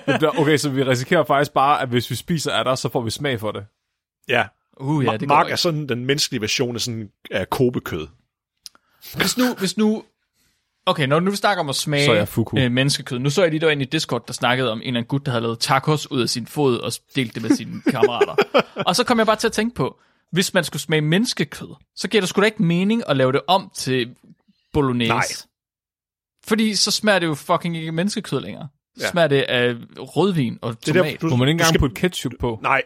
(laughs) Bliver- okay, så vi risikerer faktisk bare, at hvis vi spiser af dig, så får vi smag for det. Ja, Uh, ja, det Mark går er sådan den menneskelige version af sådan af kobekød. Hvis nu, hvis nu... Okay, når nu vi snakker om at smage øh, menneskekød. Nu så jeg lige der ind i Discord, der snakkede om en eller anden gut, der havde lavet tacos ud af sin fod og delt det med sine (laughs) kammerater. Og så kom jeg bare til at tænke på, hvis man skulle smage menneskekød, så giver det sgu da ikke mening at lave det om til bolognese. Nej. Fordi så smager det jo fucking ikke menneskekød længere. Så Ja. smager det af rødvin og Det er der, tomat. du, Må man ikke engang skal, putte ketchup på? Nej,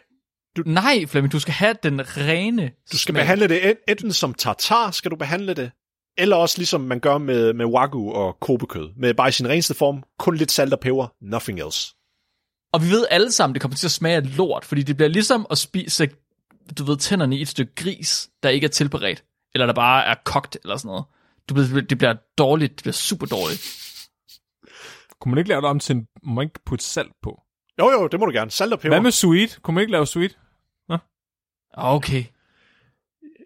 Nej, Flemming, du skal have den rene du skal smag. behandle det en- enten som tartar, skal du behandle det, eller også ligesom man gør med, med wagyu og kobekød. Med bare i sin reneste form, kun lidt salt og peber, nothing else. Og vi ved alle sammen, det kommer til at smage af lort, fordi det bliver ligesom at spise, du ved, tænderne i et stykke gris, der ikke er tilberedt, eller der bare er kogt, eller sådan noget. Du ved, det bliver dårligt, det bliver super dårligt. Kunne man ikke lave det om til en... Må man ikke putte salt på? Jo, jo, det må du gerne. Salt og peber. Hvad med sweet? Kunne man ikke lave sweet? Okay.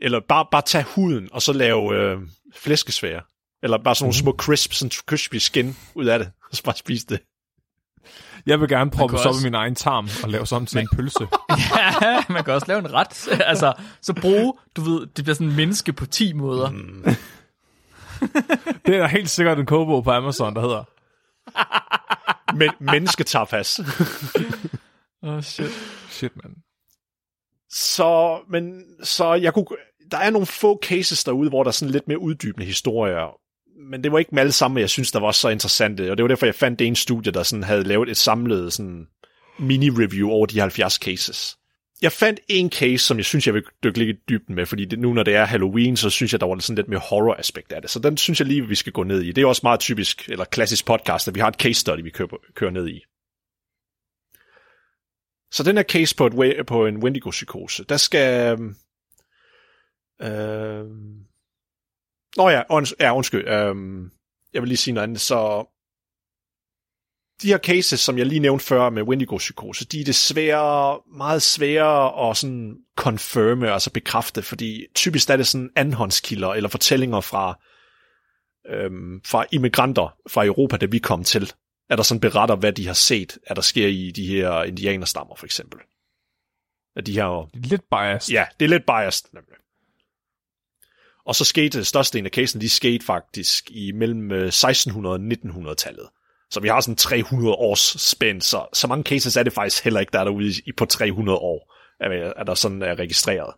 Eller bare, bare tage huden, og så lave øh, flæskesvær. Eller bare sådan nogle små crisp, sådan crispy skin ud af det. (laughs) Og så bare spise det. Jeg vil gerne proppe så op også- i min egen tarm og lave sådan til en (laughs) pølse. Ja, man kan også lave en ret. (laughs) altså, så bruge, du ved, det bliver sådan en menneske på 10 måder. Mm. Det er der helt sikkert en kogebog på Amazon, der hedder. Men mennesketapas. Oh, shit. Shit, mand. Så, men, så jeg kunne, der er nogle få cases derude, hvor der er sådan lidt mere uddybende historier, men det var ikke med alle sammen, jeg synes, der var så interessante, og det var derfor, jeg fandt det ene studie, der sådan havde lavet et samlet sådan, mini-review over de 70 cases. Jeg fandt en case, som jeg synes, jeg vil dykke lidt i dybden med, fordi det, nu når det er Halloween, så synes jeg, der var sådan lidt mere horror-aspekt af det. Så den synes jeg lige, vi skal gå ned i. Det er også meget typisk, eller klassisk podcast, at vi har et case study, vi kører, kører ned i. Så den her case på, et, på en Wendigo-psykose, der skal... Øh, Nå ja, und, ja undskyld. Øh, jeg vil lige sige noget andet. Så de her cases, som jeg lige nævnte før med Wendigo-psykose, de er desværre meget svære at sådan confirme, altså bekræfte, fordi typisk er det sådan andenhåndskilder eller fortællinger fra, øhm, fra immigranter fra Europa, da vi kom til, at der sådan beretter, hvad de har set, at der sker i de her indianerstammer, for eksempel. At de her Det er lidt biased. Ja, det er lidt biased, nemlig. Og så skete det største af casen, de skete faktisk i mellem øh, 1600 og 1900-tallet. Så vi har sådan 300 års spænd, så, så mange cases er det faktisk heller ikke, der er derude i, på 300 år, er, er der sådan er registreret.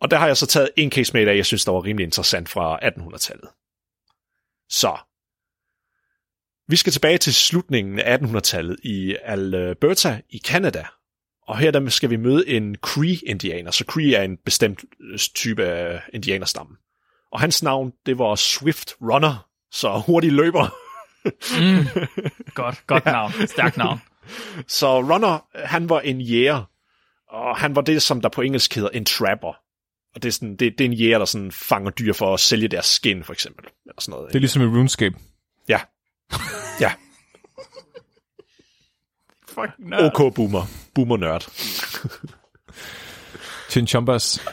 Og der har jeg så taget en case med i dag, jeg synes, der var rimelig interessant fra 1800-tallet. Så, vi skal tilbage til slutningen af 1800-tallet i Alberta i Canada, og her der skal vi møde en Cree-indianer. Så Cree er en bestemt øh, type af indianerstamme. Og hans navn, det var Swift Runner, så hurtig løber. Mm. (laughs) Godt, godt navn. Stærkt navn. (laughs) Så Runner, han var en jæger, og han var det, som der på engelsk hedder en trapper. Og det er, sådan, det, det er en jæger, der sådan fanger dyr for at sælge deres skin, for eksempel. Eller sådan noget. Det er ligesom i RuneScape. (laughs) Ja. Fucking nørd. OK boomer. Boomer nørd. (laughs) Chinchumbas.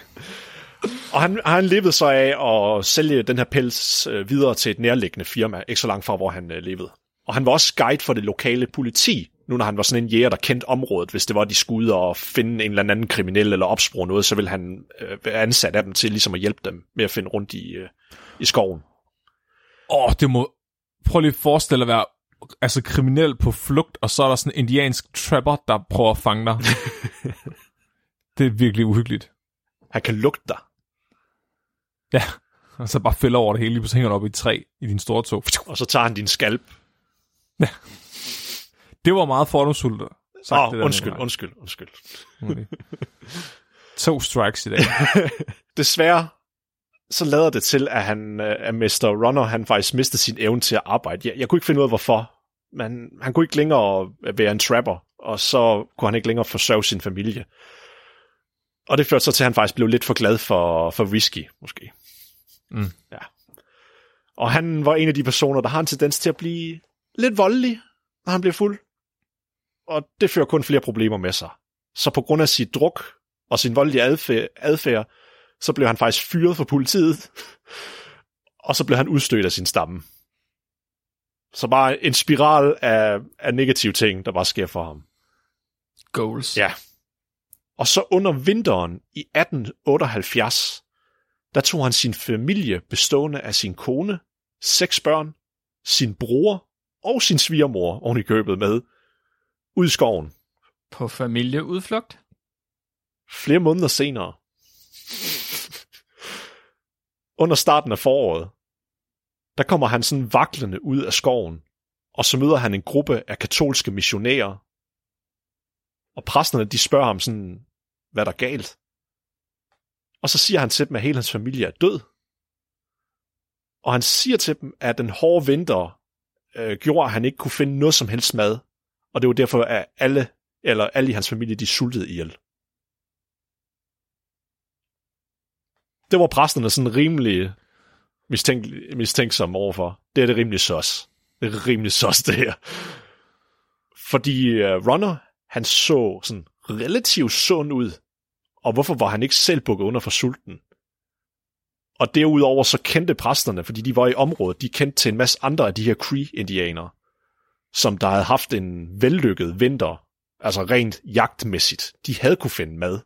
Og han, han levede så af at sælge den her pels øh, videre til et nærliggende firma, ikke så langt fra, hvor han øh, levede. Og han var også guide for det lokale politi, nu når han var sådan en jæger, der kendte området. Hvis det var, de skulle ud og finde en eller anden kriminel eller opspore noget, så ville han øh, være ansat af dem til ligesom at hjælpe dem med at finde rundt i, øh, i skoven. Åh, oh, det må... Prøv lige at forestille at være altså kriminel på flugt, og så er der sådan en indiansk trapper, der prøver at fange dig. (laughs) det er virkelig uhyggeligt. Han kan lugte dig. Ja, og så bare fælder over det hele, lige så hænger du op i et træ i din store tog. Og så tager han din skalp. Det var meget fordomsfuldt. Åh, der, undskyld, Nikolaj. undskyld, undskyld. To strikes i dag. (laughs) Desværre, så lader det til, at, han, øh, at Mr. Runner, han faktisk mistede sin evne til at arbejde. Jeg, jeg kunne ikke finde ud af, hvorfor. Men han kunne ikke længere være en trapper, og så kunne han ikke længere forsørge sin familie. Og det førte så til, at han faktisk blev lidt for glad for, for whisky, måske. Mm. Ja. Og han var en af de personer, der har en tendens til at blive lidt voldelig, når han bliver fuld. Og det fører kun flere problemer med sig. Så på grund af sit druk og sin voldelige adfærd, adfærd så blev han faktisk fyret fra politiet, og så blev han udstødt af sin stamme. Så bare en spiral af, af negative ting, der bare sker for ham. Goals. Ja. Og så under vinteren i 1878, der tog han sin familie bestående af sin kone, seks børn, sin bror og sin svigermor oven i købet med, ud i skoven. På familieudflugt. Flere måneder senere, under starten af foråret, der kommer han sådan vaklende ud af skoven, og så møder han en gruppe af katolske missionærer. Og præsterne, de spørger ham sådan, hvad der er galt. Og så siger han til dem, at hele hans familie er død. Og han siger til dem, at den hårde vinter øh, gjorde, at han ikke kunne finde noget som helst mad. Og det var derfor, at alle, eller alle i hans familie, de sultede ihjel. Det var præsterne sådan rimelig mistænk, mistænksomme overfor. Det er det rimelig sås. Det er rimelig sås, det her. Fordi uh, Runner, han så sådan relativt sund ud. Og hvorfor var han ikke selv bukket under for sulten? Og derudover så kendte præsterne, fordi de var i området, de kendte til en masse andre af de her Cree-indianere, som der havde haft en vellykket vinter, altså rent jagtmæssigt. De havde kunne finde mad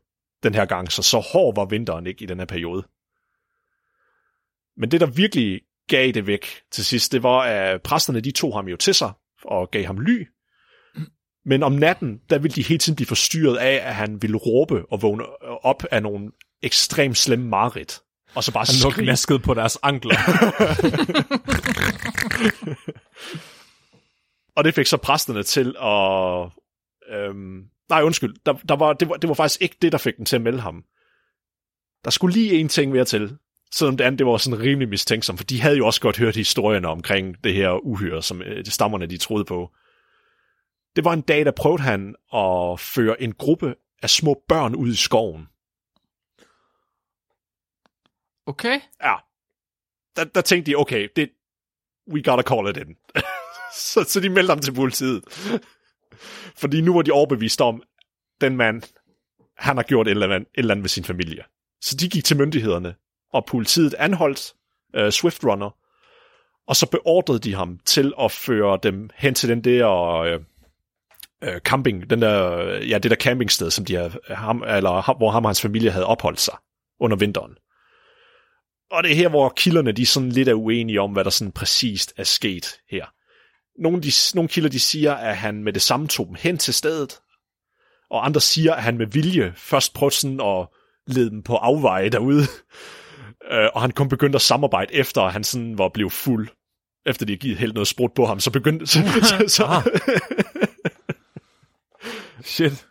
den her gang, så så hård var vinteren ikke i den her periode. Men det, der virkelig gav det væk til sidst, det var, at præsterne de tog ham jo til sig og gav ham ly. Men om natten, der ville de hele tiden blive forstyrret af, at han ville råbe og vågne op af nogle ekstremt slemme mareridt. Og så bare Han skrige. på deres ankler. (laughs) Og det fik så præsterne til at... Øhm, nej, undskyld. Der, der var, det, var, det var faktisk ikke det, der fik dem til at melde ham. Der skulle lige en ting mere til. Selvom det andet, det var sådan rimelig mistænksomt, for de havde jo også godt hørt historierne omkring det her uhyre, som øh, de stammerne de troede på. Det var en dag, der prøvede han at føre en gruppe af små børn ud i skoven. Okay. Ja. Der, der tænkte de, okay, det, we gotta call it in. (laughs) så, så de meldte ham til politiet. Fordi nu var de overbevist om, den mand, han har gjort et eller andet, et eller andet ved sin familie. Så de gik til myndighederne, og politiet anholdt øh, Swift Runner, og så beordrede de ham til at føre dem hen til den der øh, øh camping, den der, ja, det der campingsted, som de havde, ham, eller, hvor ham og hans familie havde opholdt sig under vinteren. Og det er her, hvor kilderne de sådan lidt er uenige om, hvad der sådan præcist er sket her. Nogle, de, nogle kilder de siger, at han med det samme tog dem hen til stedet, og andre siger, at han med vilje først prøvede sådan at lede dem på afveje derude, Øh, og han kun begyndte at samarbejde efter, at han sådan var blevet fuld. Efter de havde givet helt noget sprut på ham, så begyndte... Så, (laughs) så, så, Shit.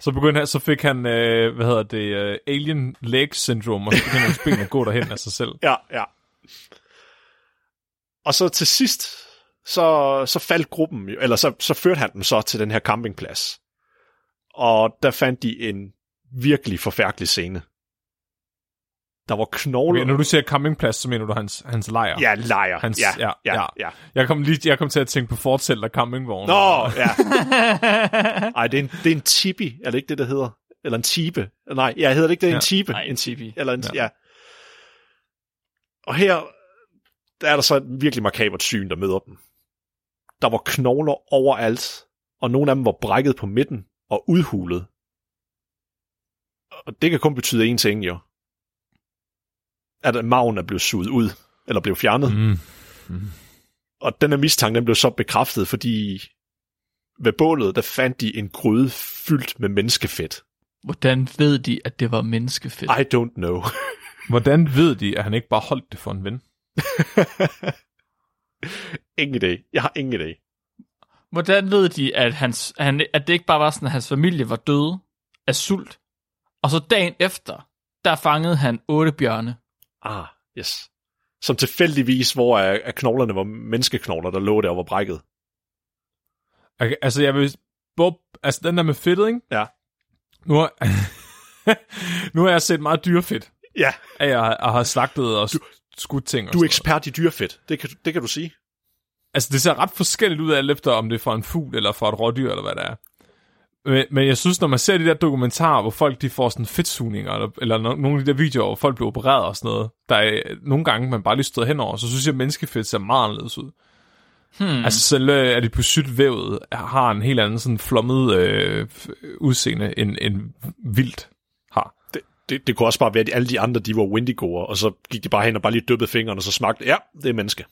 Så begyndte han, så fik han, øh, hvad hedder det, øh, alien leg syndrome, og så begyndte hans ben at gå derhen af sig selv. (laughs) Ja, ja. Og så til sidst, så, så faldt gruppen, eller så, så førte han dem så til den her campingplads. Og der fandt de en virkelig forfærdelig scene. Der var knogler. Okay, når du siger campingplads, så mener du hans, hans lejr. Ja, lejr. Hans- ja, ja, ja, ja. ja. Jeg kom, lige, jeg kom til at tænke på fortæller campingvogn. Nå, ja. (laughs) Ej, det er, en, det er en tipi, er det ikke det, der hedder? Eller en tibe. Nej, jeg hedder det ikke det, er Ja. en tibe. Nej, en tipi. Eller en, ja. Ja. ja. Og her, der er der så et virkelig makabert syn, der møder dem. Der var knogler overalt, og nogle af dem var brækket på midten og udhulet. Og det kan kun betyde én ting, jo. At maven er blevet suget ud, eller blev fjernet. Mm. Og den her mistanke, den blev så bekræftet, fordi ved bålet, der fandt de en gryde fyldt med menneskefedt. Hvordan ved de, at det var menneskefedt? I don't know. (laughs) Hvordan ved de, at han ikke bare holdt det for en ven? (laughs) ingen idé. Jeg har ingen idé. Hvordan ved de, at, hans, han, at det ikke bare var sådan, at hans familie var døde af sult? Og så dagen efter, der fangede han otte bjørne. Ah, yes. Som tilfældigvis, hvor af, af knoglerne var menneskeknogler, der lå der og var brækket. Okay, altså, jeg vil... Hvor, altså, den der med fedtet, ikke? Ja. Nu har, (laughs) nu har jeg set meget dyrefedt Ja, at, at have slagtet og skudt ting. Og du er ekspert i dyrefedt. Det kan, du- det kan du sige. Altså, det ser ret forskelligt ud alt efter, om det er fra en fugl eller fra et rådyr, eller hvad det er. Men, men jeg synes, når man ser de der dokumentarer, hvor folk de får sådan fedtsugninger, eller, eller no- nogle af de der videoer, hvor folk bliver opereret og sådan noget, der er nogle gange, man bare lige støder henover, så synes jeg, at menneskefedt ser meget anderledes ud. Hmm. Altså selv øh, er det på sygt vævet, har en helt anden sådan flommet øh, udseende, end, end vildt har. Det, det, det kunne også bare være, at alle de andre, de var Wendigoer, og så gik de bare hen og bare lige dyppede fingrene, og så smagte, ja, det er menneske.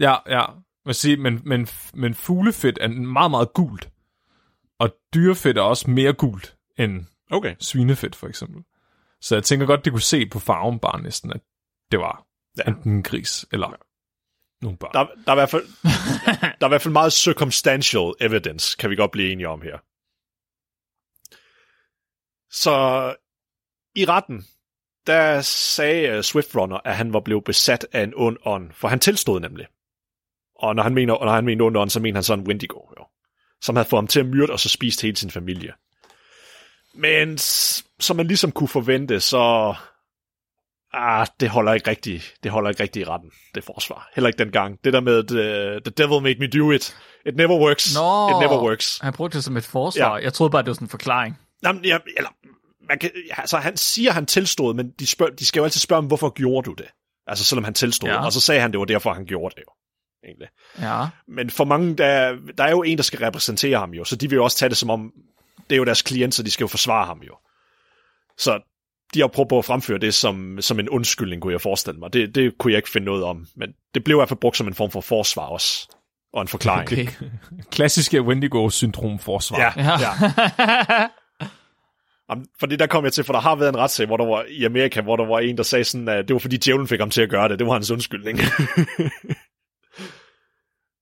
Ja, ja. Man sige, men, men, men fuglefedt er meget, meget gult. Og dyrefedt er også mere gult end Okay. svinefedt, for eksempel. Så jeg tænker godt, det kunne se på farven bare næsten, at det var Ja. ja. enten en gris eller nogle børn. Der, der, er i hvert fald, der er i hvert fald meget circumstantial evidence, kan vi godt blive enige om her. Så i retten, der sagde uh, Swiftrunner, at han var blevet besat af en ond ånd, for han tilstod nemlig. Og når han mener, og når han mener ond ånd, så mener han så en Wendigo, jo, som havde fået ham til at myrde og så spist hele sin familie. Men som man ligesom kunne forvente, så ah, det holder ikke rigtigt, det holder ikke rigtigt i retten, det forsvar. Heller ikke dengang. Det der med, the, the devil made me do it. It never works. Nå. It never works. Han brugte det som et forsvar. Ja. Jeg troede bare, det var sådan en forklaring. Jamen, ja, eller, man kan, altså, han siger, han tilstod, men de, spørg, de skal jo altid spørge ham, hvorfor gjorde du det? Altså, selvom han tilstod. Ja. Og så sagde han, det var derfor, han gjorde det jo. Egentlig. Ja. Men for mange, der, der er jo en, der skal repræsentere ham jo, så de vil jo også tage det som om, det er jo deres klient, så de skal jo forsvare ham jo. Så de har prøvet på at fremføre det som, som en undskyldning, kunne jeg forestille mig. Det, det kunne jeg ikke finde noget om, men det blev i hvert fald brugt som en form for forsvar også, og en forklaring. Okay. Klassiske Wendigo-syndrom forsvar. Ja, Ja. ja. Fordi der kom jeg til, for der har været en retssag, hvor der var i Amerika, hvor der var en, der sagde sådan, at det var fordi djævlen fik ham til at gøre det. Det var hans undskyldning. (laughs)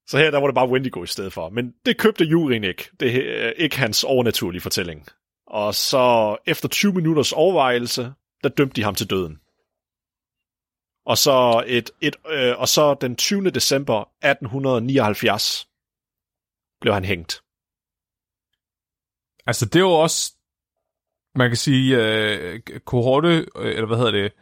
så her, der var det bare Wendigo i stedet for. Men det købte juryen ikke. Det er ikke hans overnaturlige fortælling. Og så efter 20 minutters overvejelse, der dømte de ham til døden. Og så, et, et, øh, og så den 20. december 1879 blev han hængt. Altså, det er jo også, man kan sige, øh, kohorte, øh, eller hvad hedder det,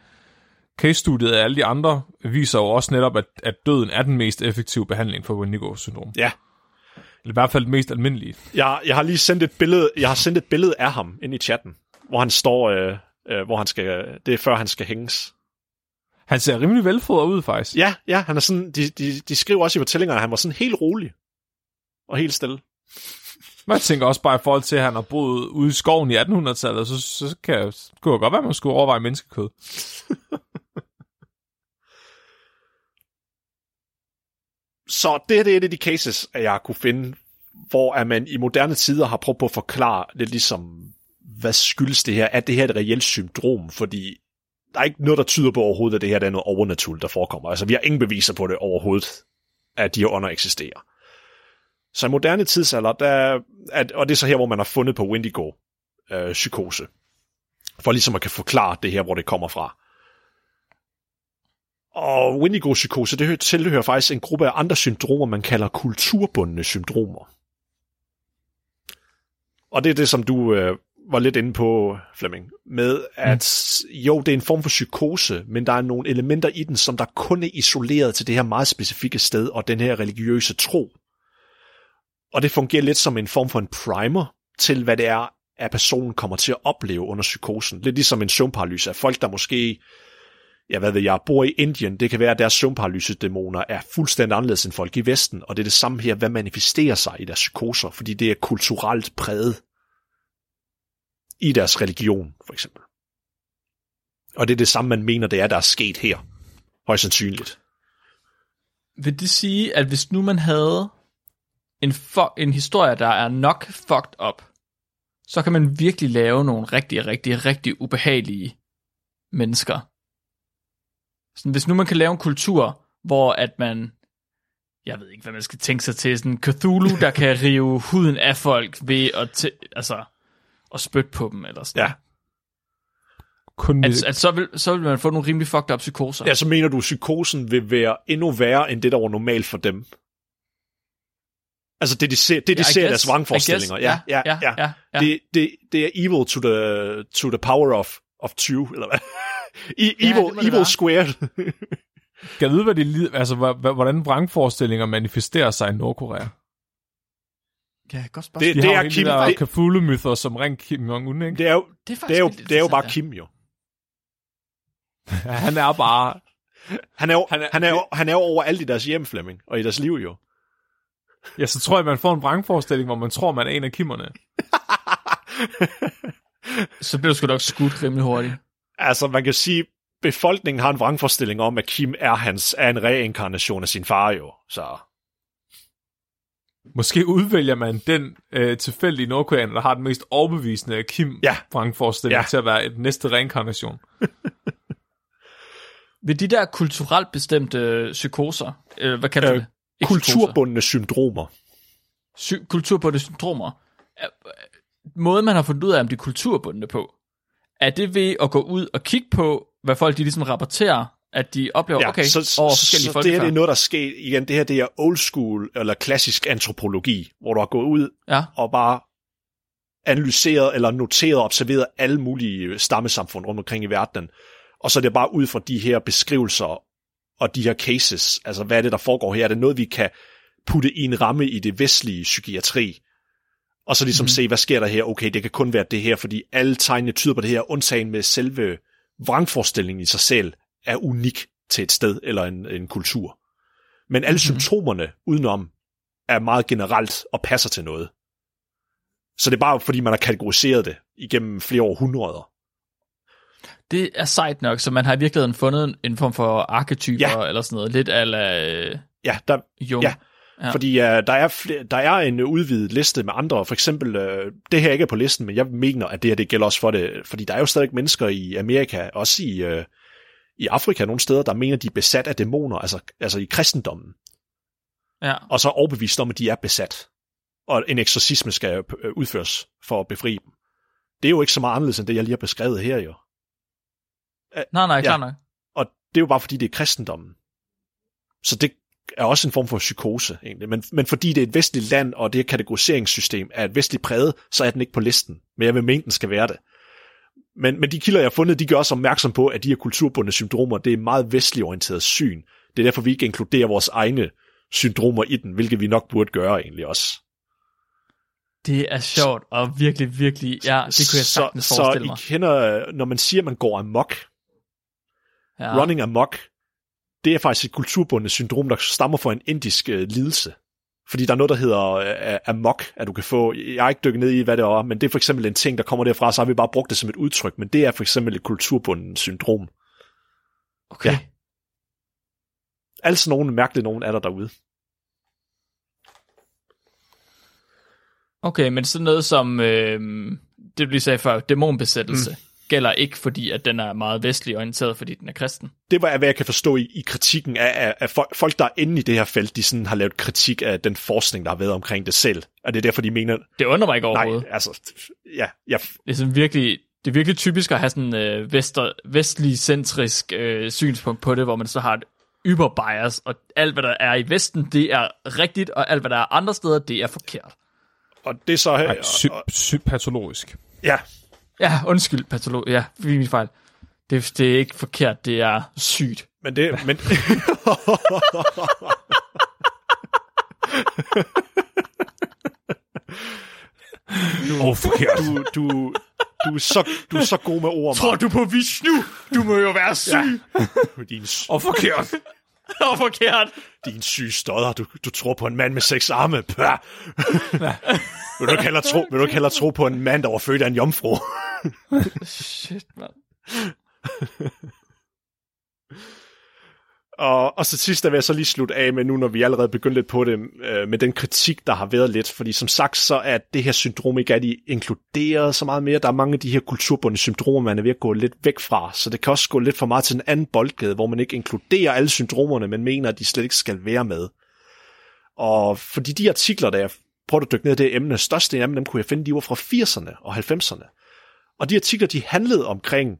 case-studiet af alle de andre, viser jo også netop, at, at døden er den mest effektive behandling for Wendigo-syndrom. Ja, Eller i hvert fald den mest almindelige. Jeg, jeg har lige sendt et billede, jeg har sendt et billede af ham ind i chatten, hvor han står, øh, øh, hvor han skal, det er før han skal hænges. Han ser rimelig velfodret ud, faktisk. Ja, ja, han er sådan, de, de, de skriver også i fortællingerne, at han var sådan helt rolig og helt stille. Men jeg tænker også bare i forhold til, at han har boet ude i skoven i 1800-tallet, så, så kan jeg, kunne det godt være, at man skulle overveje menneskekød. (laughs) Så det, det er et af de cases, at jeg kunne finde, hvor at man i moderne tider har prøvet på at forklare lidt ligesom, hvad skyldes det her? Er det her et reelt syndrom? Fordi der er ikke noget, der tyder på overhovedet, at det her der er noget overnaturligt, der forekommer. Altså, vi har ingen beviser på det overhovedet, at de her ånder eksisterer. Så i moderne tidsalder, der, at, og det er så her, hvor man har fundet på Wendigo øh, psykose, for ligesom at kan forklare det her, hvor det kommer fra. Og Wendigo-psykose, det hø- tilhører faktisk en gruppe af andre syndromer, man kalder kulturbundne syndromer. Og det er det, som du øh, var lidt inde på, Flemming, med at mm. jo, det er en form for psykose, men der er nogle elementer i den, som der kun er isoleret til det her meget specifikke sted og den her religiøse tro. Og det fungerer lidt som en form for en primer til, hvad det er, at personen kommer til at opleve under psykosen. Lidt ligesom en søvnparalyse af folk, der måske, ja hvad ved jeg, bor i Indien. Det kan være, at deres søvnparalysedæmoner er fuldstændig anderledes end folk i Vesten. Og det er det samme her, hvad manifesterer sig i deres psykoser, fordi det er kulturelt præget i deres religion, for eksempel. Og det er det samme, man mener, det er, der er sket her. Højst sandsynligt. Vil det sige, at hvis nu man havde en, en historie, der er nok fucked up, så kan man virkelig lave nogle rigtig, rigtig, rigtig ubehagelige mennesker. Sådan, hvis nu man kan lave en kultur, hvor at man, jeg ved ikke, hvad man skal tænke sig til, sådan Cthulhu, der kan (laughs) rive huden af folk ved at, t- altså, at spytte på dem, eller sådan Ja. Kun, at, at så, vil, så vil man få nogle rimelig fucked up psykoser. Ja, så mener du, at psykosen vil være endnu værre, end det, der var normalt for dem? Altså det, de ser, det, de I ser guess, deres vrangforestillinger. Ja, ja, ja. ja. ja, ja. Det, det, det er evil to the, to the power of, of two, eller hvad? I, Ja, evil, det evil være. squared. (laughs) Kan vide, hvad de, altså, hvordan vrangforestillinger manifesterer sig i Nordkorea? Ja, godt spørgsmål. Det- De det har er jo Kim- de der det- Cthulhu-myter, som Ring Kim Jong-un, ikke? Det er jo, det er, det er jo, det er jo bare Kim, jo. Ja, (laughs) han er bare... Han er jo, Han er- han er, jo, han er jo over alt i deres hjem, Flemming, og i deres liv jo. Ja, så tror jeg, man får en vrangforestilling, hvor man tror, man er en af kimmerne. (laughs) Så bliver du sgu nok skudt rimelig hurtigt. Altså, man kan sige, befolkningen har en vrangforestilling om, at Kim er, hans, er en reinkarnation af sin far jo. Så Måske udvælger man den øh, tilfældige nordkoreaner, der har den mest overbevisende Kim Ja. vrangforestilling Ja. til at være et næste reinkarnation. (laughs) Ved de der kulturelt bestemte psykoser, øh, hvad kalder Øh, det? Ikke psykoser. kulturbundne syndromer. Sy- kulturbundne syndromer. Er- Måden, man har fundet ud af, om de er kulturbundne på, er det ved at gå ud og kigge på, hvad folk de ligesom rapporterer, at de oplever, Ja, okay, så, over forskellige så folk. det her det er noget, der er sket. Igen, det her det er old school, eller klassisk antropologi, hvor du har gået ud Ja, og bare analyseret, eller noteret og observeret alle mulige stammesamfund rundt omkring i verdenen. Og så er det bare ud fra de her beskrivelser og de her cases, altså hvad er det, der foregår her? Er det noget, vi kan putte i en ramme i det vestlige psykiatri? Og så ligesom mm. se, hvad sker der her? Okay, det kan kun være det her, fordi alle tegnene tyder på det her, undtagen med selve vrangforestillingen i sig selv, er unik til et sted eller en, en kultur. Men alle mm. symptomerne udenom er meget generelt og passer til noget. Så det er bare fordi, man har kategoriseret det igennem flere århundreder. det er sejt nok, så man har i virkeligheden fundet en form for arketyper, Ja. eller sådan noget, lidt ala øh, Ja, der, Jung. Ja. Ja. fordi uh, der, er flere, der er en udvidet liste med andre. For eksempel, uh, det her ikke er på listen, men jeg mener, at det her det gælder også for det. Fordi der er jo stadig mennesker i Amerika, også i, uh, i Afrika nogle steder, der mener, de er besat af dæmoner, altså, altså i kristendommen. ja. Og så er overbevist om, at de er besat. Og en eksorcisme skal udføres for at befri dem. Det er jo ikke så meget anderledes, end det, jeg lige har beskrevet her jo. Nej, nej, Ja. klar nok. Og det er jo bare, fordi det er kristendommen. Så det er også en form for psykose, egentlig. Men, men fordi det er et vestligt land, og det her kategoriseringssystem er et vestligt præget, så er den ikke på listen. Men jeg vil mene, den skal være det. Men, men de kilder, jeg har fundet, de gør også opmærksom på, at de her kulturbundne syndromer, det er meget vestligt orienteret syn. Det er derfor, vi ikke inkluderer vores egne syndromer i den, hvilket vi nok burde gøre egentlig også. Det er sjovt, og virkelig, virkelig, ja, det kunne jeg sagtens så, forestille så mig. I kender, når man siger, at man går amok, ja. running amok, det er faktisk et kulturbundet syndrom, der stammer fra en indisk øh, lidelse. Fordi der er noget, der hedder øh, amok, at du kan få, jeg har ikke dykket ned i, hvad det er, men det er for eksempel en ting, der kommer derfra, så har vi bare brugt det som et udtryk, men det er for eksempel et kulturbundet syndrom. Okay. Ja. Alle sådan nogle mærkelige nogen er der derude. Okay, men sådan noget som, øh, det du lige sagde før, dæmonbesættelse, mm. Gælder ikke, fordi at den er meget vestlig orienteret, fordi den er kristen. Det var, hvad jeg kan forstå i, i kritikken af, af, af folk, folk, der er inde i det her felt, de sådan har lavet kritik af den forskning, der har været omkring det selv. Og det er derfor, de mener, Det undrer mig ikke nej, overhovedet. altså, ja, jeg, Det er sådan virkelig, det er virkelig typisk at have sådan øh, vester, vestlig-centrisk øh, synspunkt på det, hvor man så har et yberbias, og alt hvad der er i Vesten, det er rigtigt, og alt hvad der er andre steder, det er forkert. Og det er så... Nej, sy- sy- patologisk. ja, Ja, undskyld, patolog. Ja, det er min fejl. Det, det er ikke forkert, det er sygt. men det... (laughs) Men, Åh, oh, forkert. du, du, du, er så, du er så god med ord, Tror du på Vishnu? Du må jo være syg. Ja. Din, Åh, oh, forkert. Det var forkert. din syge stodder. Du, du tror på en mand med seks arme. Pah. vil, du ikke hellere tro, vil du ikke hellere tro på en mand, der var født af en jomfru? Shit, mand. (laughs) Og, og så sidst, der vil jeg så lige slutte af med nu, når vi allerede begyndte lidt på det, øh, med den kritik, der har været lidt. Fordi som sagt, så er det her syndrom ikke rigtig inkluderet så meget mere. Der er mange af de her kulturbundne syndromer, man er ved at gå lidt væk fra. Så det kan også gå lidt for meget til en anden boldgade, hvor man ikke inkluderer alle syndromerne, men mener, at de slet ikke skal være med. Og fordi de artikler, der jeg prøvede at dykke ned i det emne, største af dem, dem kunne jeg finde, de var fra 80'erne og 90'erne. Og de artikler, de handlede omkring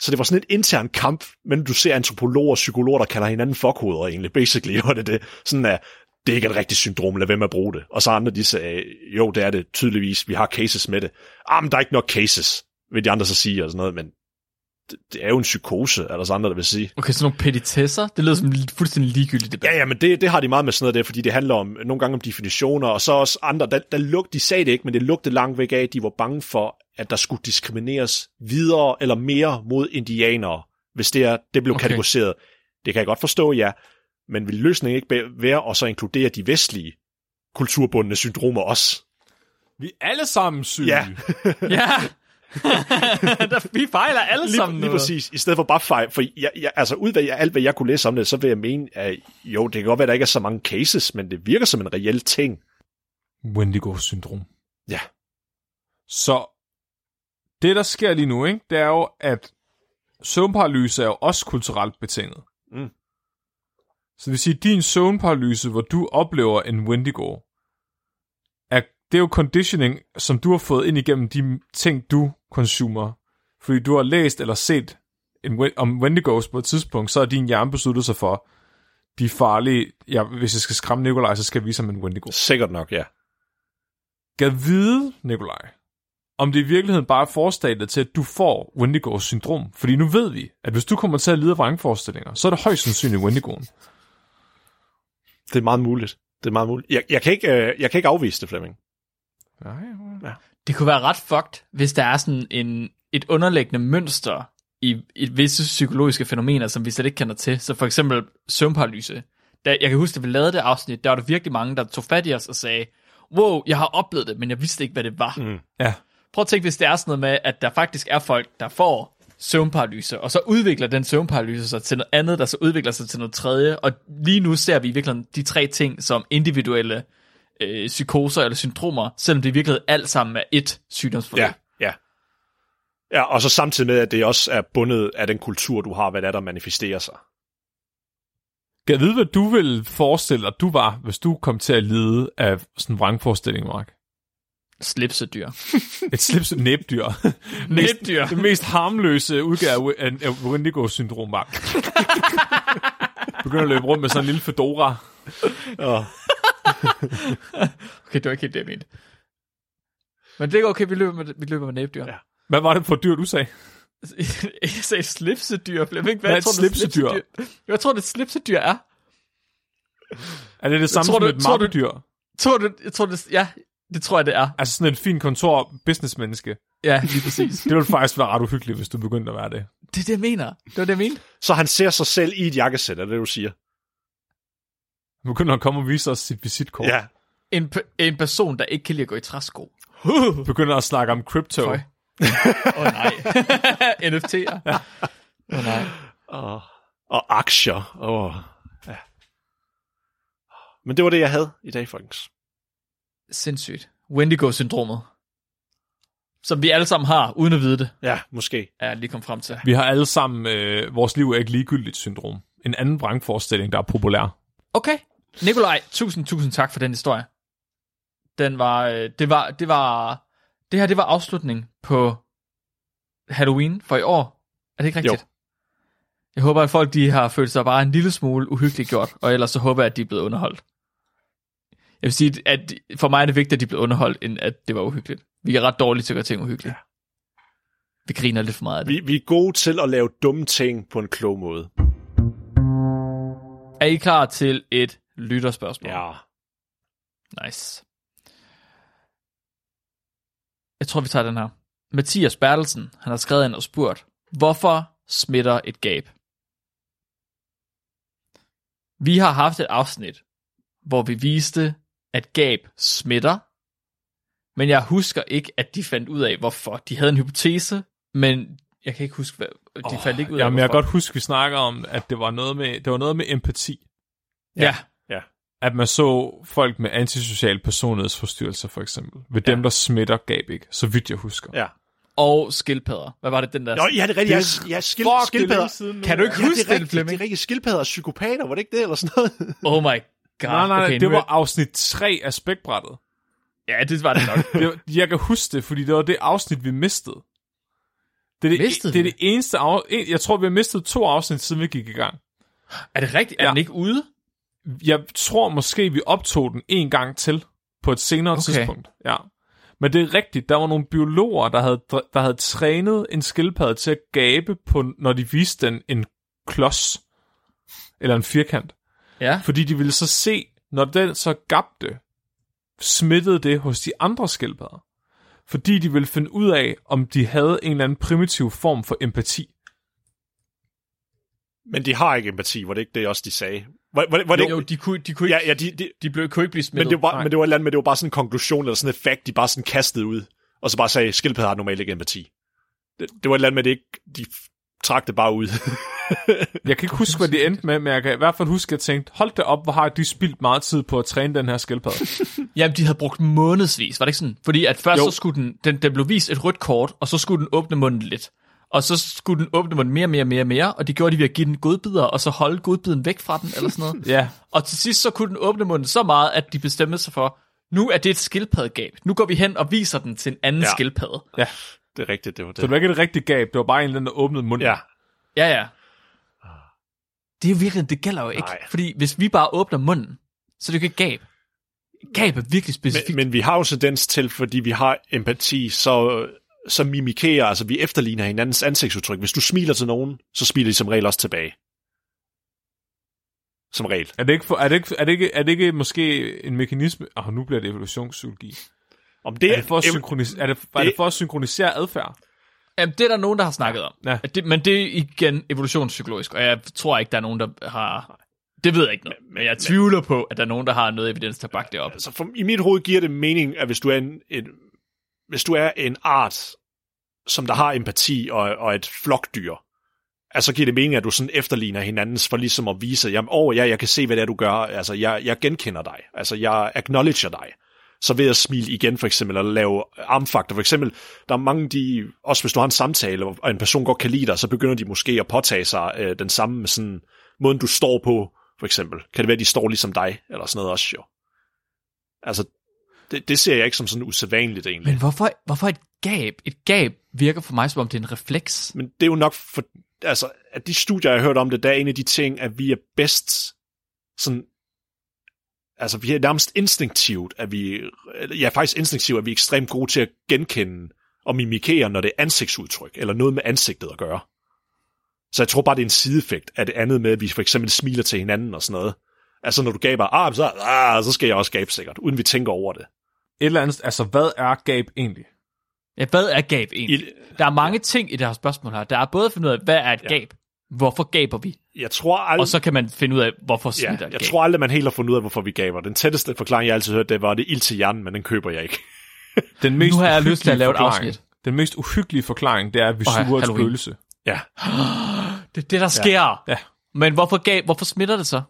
så det var sådan et intern kamp, men du ser antropologer og psykologer, der kalder hinanden fuckhoveder egentlig, basically, (laughs) og det, det sådan at det er ikke et rigtigt syndrom, lad være med at bruge det. Og så andre, de sagde, jo, det er det tydeligvis, vi har cases med det. Ah, men der er ikke nok cases, vil de andre så sige, og sådan noget, men det, det er jo en psykose, er der så andre, der vil sige. Okay, så nogle petitesser, det lyder som fuldstændig ligegyldig debat. Ja, ja, men det, det har de meget med sådan noget der, fordi det handler om nogle gange om definitioner, og så også andre, der, der lug, de sagde det ikke, men det lugtede langt væk af, at de var bange for, at der skulle diskrimineres videre eller mere mod indianere, hvis det, er, det blev Okay. kategoriseret. Det kan jeg godt forstå, ja, men vil løsningen ikke være at så inkludere de vestlige kulturbundne syndromer også? Vi er alle sammen syge. Ja. (laughs) Ja. (laughs) Der, vi fejler alle sammen Lige, lige noget. præcis, i stedet for bare fejl, for jeg, jeg, altså ud af alt, hvad jeg kunne læse om det, så vil jeg mene, at jo, det kan godt være, at der ikke er så mange cases, men det virker som en reel ting. Wendigo-syndrom. Ja. Så det, der sker lige nu, ikke, det er jo, at søvnparalyse er jo også kulturelt betinget. Mm. Så det vil sige, at din søvnparalyse, hvor du oplever en Wendigo, er, det er jo conditioning, som du har fået ind igennem de ting, du consumer. Fordi du har læst eller set en, om Wendigos på et tidspunkt, så har din hjerne besluttet sig for, de er farlige. Ja, hvis jeg skal skræmme Nikolaj, så skal jeg vise ham en Wendigo. Sikkert nok, ja. Gad vide, Nikolaj, om det i virkeligheden bare er forstadiet til, at du får Wendigos syndrom. Fordi nu ved vi, at hvis du kommer til at lide af vrangforestillinger, så er det højst sandsynligt Wendigoen. Det er meget muligt. Det er meget muligt. Jeg, jeg, kan, ikke, øh, jeg kan ikke afvise det, Flemming. Nej, Det kunne være ret fucked, hvis der er sådan en, et underliggende mønster i, i visse psykologiske fænomener, som vi slet ikke kender til. Så for eksempel søvnparalyse. Da, jeg kan huske, at vi lavede det afsnit, der var der virkelig mange, der tog fat i os og sagde, wow, jeg har oplevet det, men jeg vidste ikke, hvad det var. Mm. Ja. Prøv at tænke, hvis det er sådan noget med, at der faktisk er folk, der får søvnparalyse, og så udvikler den søvnparalyse sig til noget andet, der så udvikler sig til noget tredje. Og lige nu ser vi i virkeligheden de tre ting som individuelle øh, psykoser eller syndromer, selvom det i virkeligheden alt sammen er ét sygdomsforløb. Ja, ja. Ja, og så samtidig med, at det også er bundet af den kultur, du har, hvad det er, der manifesterer sig. Gad vide, hvad du ville forestille dig, du var, hvis du kom til at lide af sådan en vrangforestilling, Mark. Slipsedyr. (laughs) Et slips næbdyr. (laughs) Næbdyr. Det mest harmløse udgave af, af Wendigo-syndrom, Mark. (laughs) Begynder at løbe rundt med sådan en lille fedora. Og, Okay, det var ikke helt det, jeg mente. Men det er okay, vi løber med, vi løber med næbdyr. Ja. Hvad var det for dyr, du sagde? jeg sagde slipsedyr, Flemming. Hvad er et tror du, slipsedyr? Jeg tror, det slipsedyr er. Er det det samme tror som du- et tror du- mappedyr? Tror du, jeg tror, det, ja, det tror jeg, det er. Altså sådan en fin kontor businessmenneske. Ja, (laughs) lige præcis. Det ville faktisk være ret uhyggeligt, hvis du begyndte at være det. det er det, jeg mener. Det var det, jeg mente. så han ser sig selv i et jakkesæt, er det, du siger? Du begynder at komme og vise os sit visitkort. Ja. En, pe- en person, der ikke kan lide at gå i træsko. (laughs) Begynder at snakke om crypto. Åh oh, nej. (laughs) NFT'er. Åh oh, nej. Og, og aktier. Og, ja. Men det var det, jeg havde i dag, folkens. Sindssygt. Wendigo-syndromet. Som vi alle sammen har, uden at vide det, Ja, måske. er jeg lige kommet frem til. Vi har alle sammen, øh, vores liv er ikke ligegyldigt syndrom. En anden vrangforestilling, der er populær. Okay. Nikolaj, tusind, tusind tak for den historie. Den var, øh, det var, det var, det her, det var afslutning på Halloween for i år. Er det ikke rigtigt? Jo. Jeg håber, at folk de har følt sig bare en lille smule uhyggeligt gjort, og ellers så håber jeg, at de er blevet underholdt. Jeg vil sige, at for mig er det vigtigt, at de blev underholdt, end at det var uhyggeligt. Vi er ret dårlige til at gøre ting uhyggelige. Vi griner lidt for meget af det. Vi, vi er gode til at lave dumme ting på en klog måde. Er I klar til et lytterspørgsmål? Ja. Nice. Jeg tror, vi tager den her. Mathias Bertelsen, han har skrevet ind og spurgt, hvorfor smitter et gab? Vi har haft et afsnit, hvor vi viste, at gab smitter, men jeg husker ikke, at de fandt ud af, hvorfor. De havde en hypotese, men jeg kan ikke huske, hvad, de oh, fandt ikke ud af, Jamen, jeg kan hvorfor. godt huske, vi snakker om, at det var noget med, det var noget med empati. Ja, At man så folk med antisocial personlighedsforstyrrelser, for eksempel. Ved Ja. dem, der smitter gab ikke, så vidt jeg husker. Ja. og skildpadder. Hvad var det, den der? Nå, ja, det er rigtigt. Jeg, jeg skil, Fuck, skildpadder. det er. Kan du ikke Ja, det huske. Det Flemming? er rigtigt. Skildpadder og psykopater, var det ikke det, eller sådan noget? (laughs) Oh my god. Nej, nej, okay, det var er- afsnit 3 af spækbrættet. Ja, det var det nok. (laughs) Det var, jeg kan huske det, fordi det var det afsnit, vi mistede. Det er det, Mistede det, er det eneste af, Jeg tror, vi har mistet to afsnit, siden vi gik i gang. er det rigtigt? Er Ja. den ikke ude? Jeg tror måske, vi optog den en gang til på et senere Okay. tidspunkt. Ja. Men det er rigtigt, der var nogle biologer, der havde, der havde trænet en skildpadde til at gabe, på, når de viste den en klods. Eller en firkant. Ja. Fordi de ville så se, når den så gabte, smittede det hos de andre skildpadder. Fordi de ville finde ud af, om de havde en eller anden primitiv form for empati. Men de har ikke empati, var det ikke det også, de sagde? Var, var, var det Jo, ikke? de kunne, de kunne ikke, Ja, ja, de, de, de blev, kunne ikke blive men, smittet. det var, Nej. men det var et eller andet, men det var bare sådan en konklusion, eller sådan et fact, de bare sådan kastede ud. Og så bare sagde, skildpadder har normalt ikke empati. Det, det var et eller andet med, det ikke, de trak det bare ud. (laughs) Jeg kan ikke huske, hvad det endte med, men jeg kan i hvert fald huske, at jeg tænkte, hold da op, hvor har de spildt meget tid på at træne den her skildpadde. (laughs) Jamen, de havde brugt månedsvis, var det ikke sådan? Fordi at først Jo. så skulle den, den, den blev vist et rødt kort, og så skulle den åbne munden lidt. Og så skulle den åbne munden mere, mere, mere, mere, og det gjorde de ved at give den godbidder, og så holde godbiden væk fra den, eller sådan noget. (laughs) ja, Og til sidst så kunne den åbne munden så meget, at de bestemte sig for, nu er det et skildpaddegab. Nu går vi hen og viser den til en anden Ja. ja. skildpadde. ja. Det er rigtigt, det var Så det det. var ikke et rigtigt gab, det var bare en eller anden, der åbnede munden. Ja, Ja, ja. Det er jo virkelig, det gælder jo ikke. Nej. Fordi hvis vi bare åbner munden, så er det jo ikke et gab. Gab er virkelig specifikt. men, men vi har jo tendens til, fordi vi har empati, så, så mimikerer, altså vi efterligner hinandens ansigtsudtryk. Hvis du smiler til nogen, så smiler de som regel også tilbage. Som regel. Er det ikke, for, er det ikke, er det ikke, er det ikke måske en mekanisme... Åh, oh, nu bliver det evolutionspsykologi. Om det, Er det for at, synkronis, er det, er det for at synkronisere adfærd? Jamen, det er der nogen, der har snakket om. Ja. At Det, men det er igen evolutionspsykologisk, og jeg tror ikke, der er nogen, der har... Det ved jeg ikke noget. Men jeg tvivler på, at der er nogen, der har noget evidens til at bakke det op. altså for, i mit hoved giver det mening, at hvis du er en, en, hvis du er en art, som der har empati og, og et flokdyr, altså giver det mening, at du sådan efterligner hinandens for ligesom at vise, jamen, åh oh, ja, jeg kan se, hvad det er, du gør, altså jeg, jeg genkender dig, altså jeg acknowledger dig. Så ved at smile igen for eksempel, eller lave armfaktor for eksempel, der er mange, de, også hvis du har en samtale, og en person godt kan lide dig, så begynder de måske at påtage sig øh, den samme med sådan, måden du står på, for eksempel. Kan det være, at de står ligesom dig, eller sådan noget også jo. Altså, det, det ser jeg ikke som sådan usædvanligt egentlig. Men hvorfor, hvorfor et gab? Et gab virker for mig, som om det er en refleks. Men det er jo nok for, altså, at de studier, jeg har hørt om det, der er en af de ting, at vi er bedst sådan, altså vi er nærmest instinktivt, at vi, ja faktisk instinktivt, at vi er ekstremt gode til at genkende og mimikere, når det er ansigtsudtryk, eller noget med ansigtet at gøre. Så jeg tror bare, det er en sideeffekt af det andet med, at vi for eksempel smiler til hinanden og sådan noget. Altså når du gaber, ah, så, ah, så skal jeg også gabe sikkert, uden vi tænker over det. Et eller andet, altså hvad er gab egentlig? Ja, hvad er gab egentlig? I, Der er mange ting i det her spørgsmål her. Der er både at finde ud af, hvad er et Ja. gab? Hvorfor gaber vi? Jeg tror aldrig, Og så kan man finde ud af, hvorfor Ja, jeg gab. tror aldrig, man helt har fundet ud af, hvorfor vi gaber. Den tætteste forklaring, jeg altid har hørt, det var, det er ild til hjernen, men den køber jeg ikke. (laughs) Den mest Nu har jeg lyst til at uhyggelige lave et forklaring- afsnit. Den mest uhyggelige forklaring, det er, at vi Åh ja, suger et Halloween. spøgelse. Ja, (gasps) Det er det, der sker. Ja. Men hvorfor, gab, hvorfor smitter det så?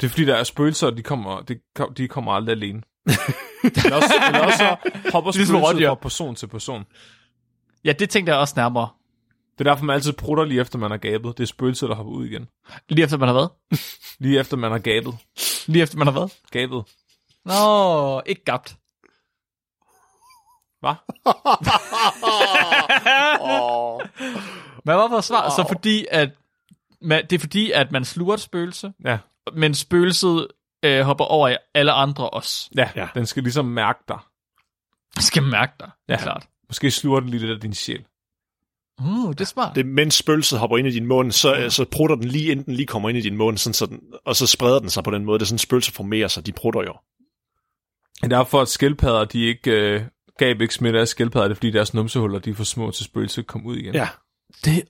Det er fordi, der er spøgelser, og de kommer, de, de kommer aldrig alene. (laughs) eller, også, eller også så hopper Det er ligesom spøgelset rådyr. fra person til person. Ja, det tænkte jeg også nærmere. Det er derfor, man altid prutter lige efter, man har gabet. Det er spøgelset, der hopper ud igen. Lige efter man har været. (laughs) Lige efter, man har gabet. Lige efter man har været. Gabet. Nå, ikke gabt. (laughs) Hvad? Men hvorfor svar? Så fordi, at man, det er fordi, at man sluger et spøgelse, Ja. men spøgelset øh, hopper over i alle andre også. Ja, Ja. den skal ligesom mærke dig. Jeg skal mærke dig, ja. Ja. klart. Måske sluger den lige lidt af din sjæl. Uh, det er smart. Det, mens spøgelset hopper ind i din mund, så, så prutter den lige inden den lige kommer ind i din mund, sådan, så den, og så spreder den sig på den måde. Det er sådan, spøgelser formerer sig, de prutter jo. Det er derfor, at skildpadder, de ikke øh, gab ikke smitte af skildpadder, det er fordi deres numsehuller, de er for små til spøgelset at komme ud igen. Ja. Det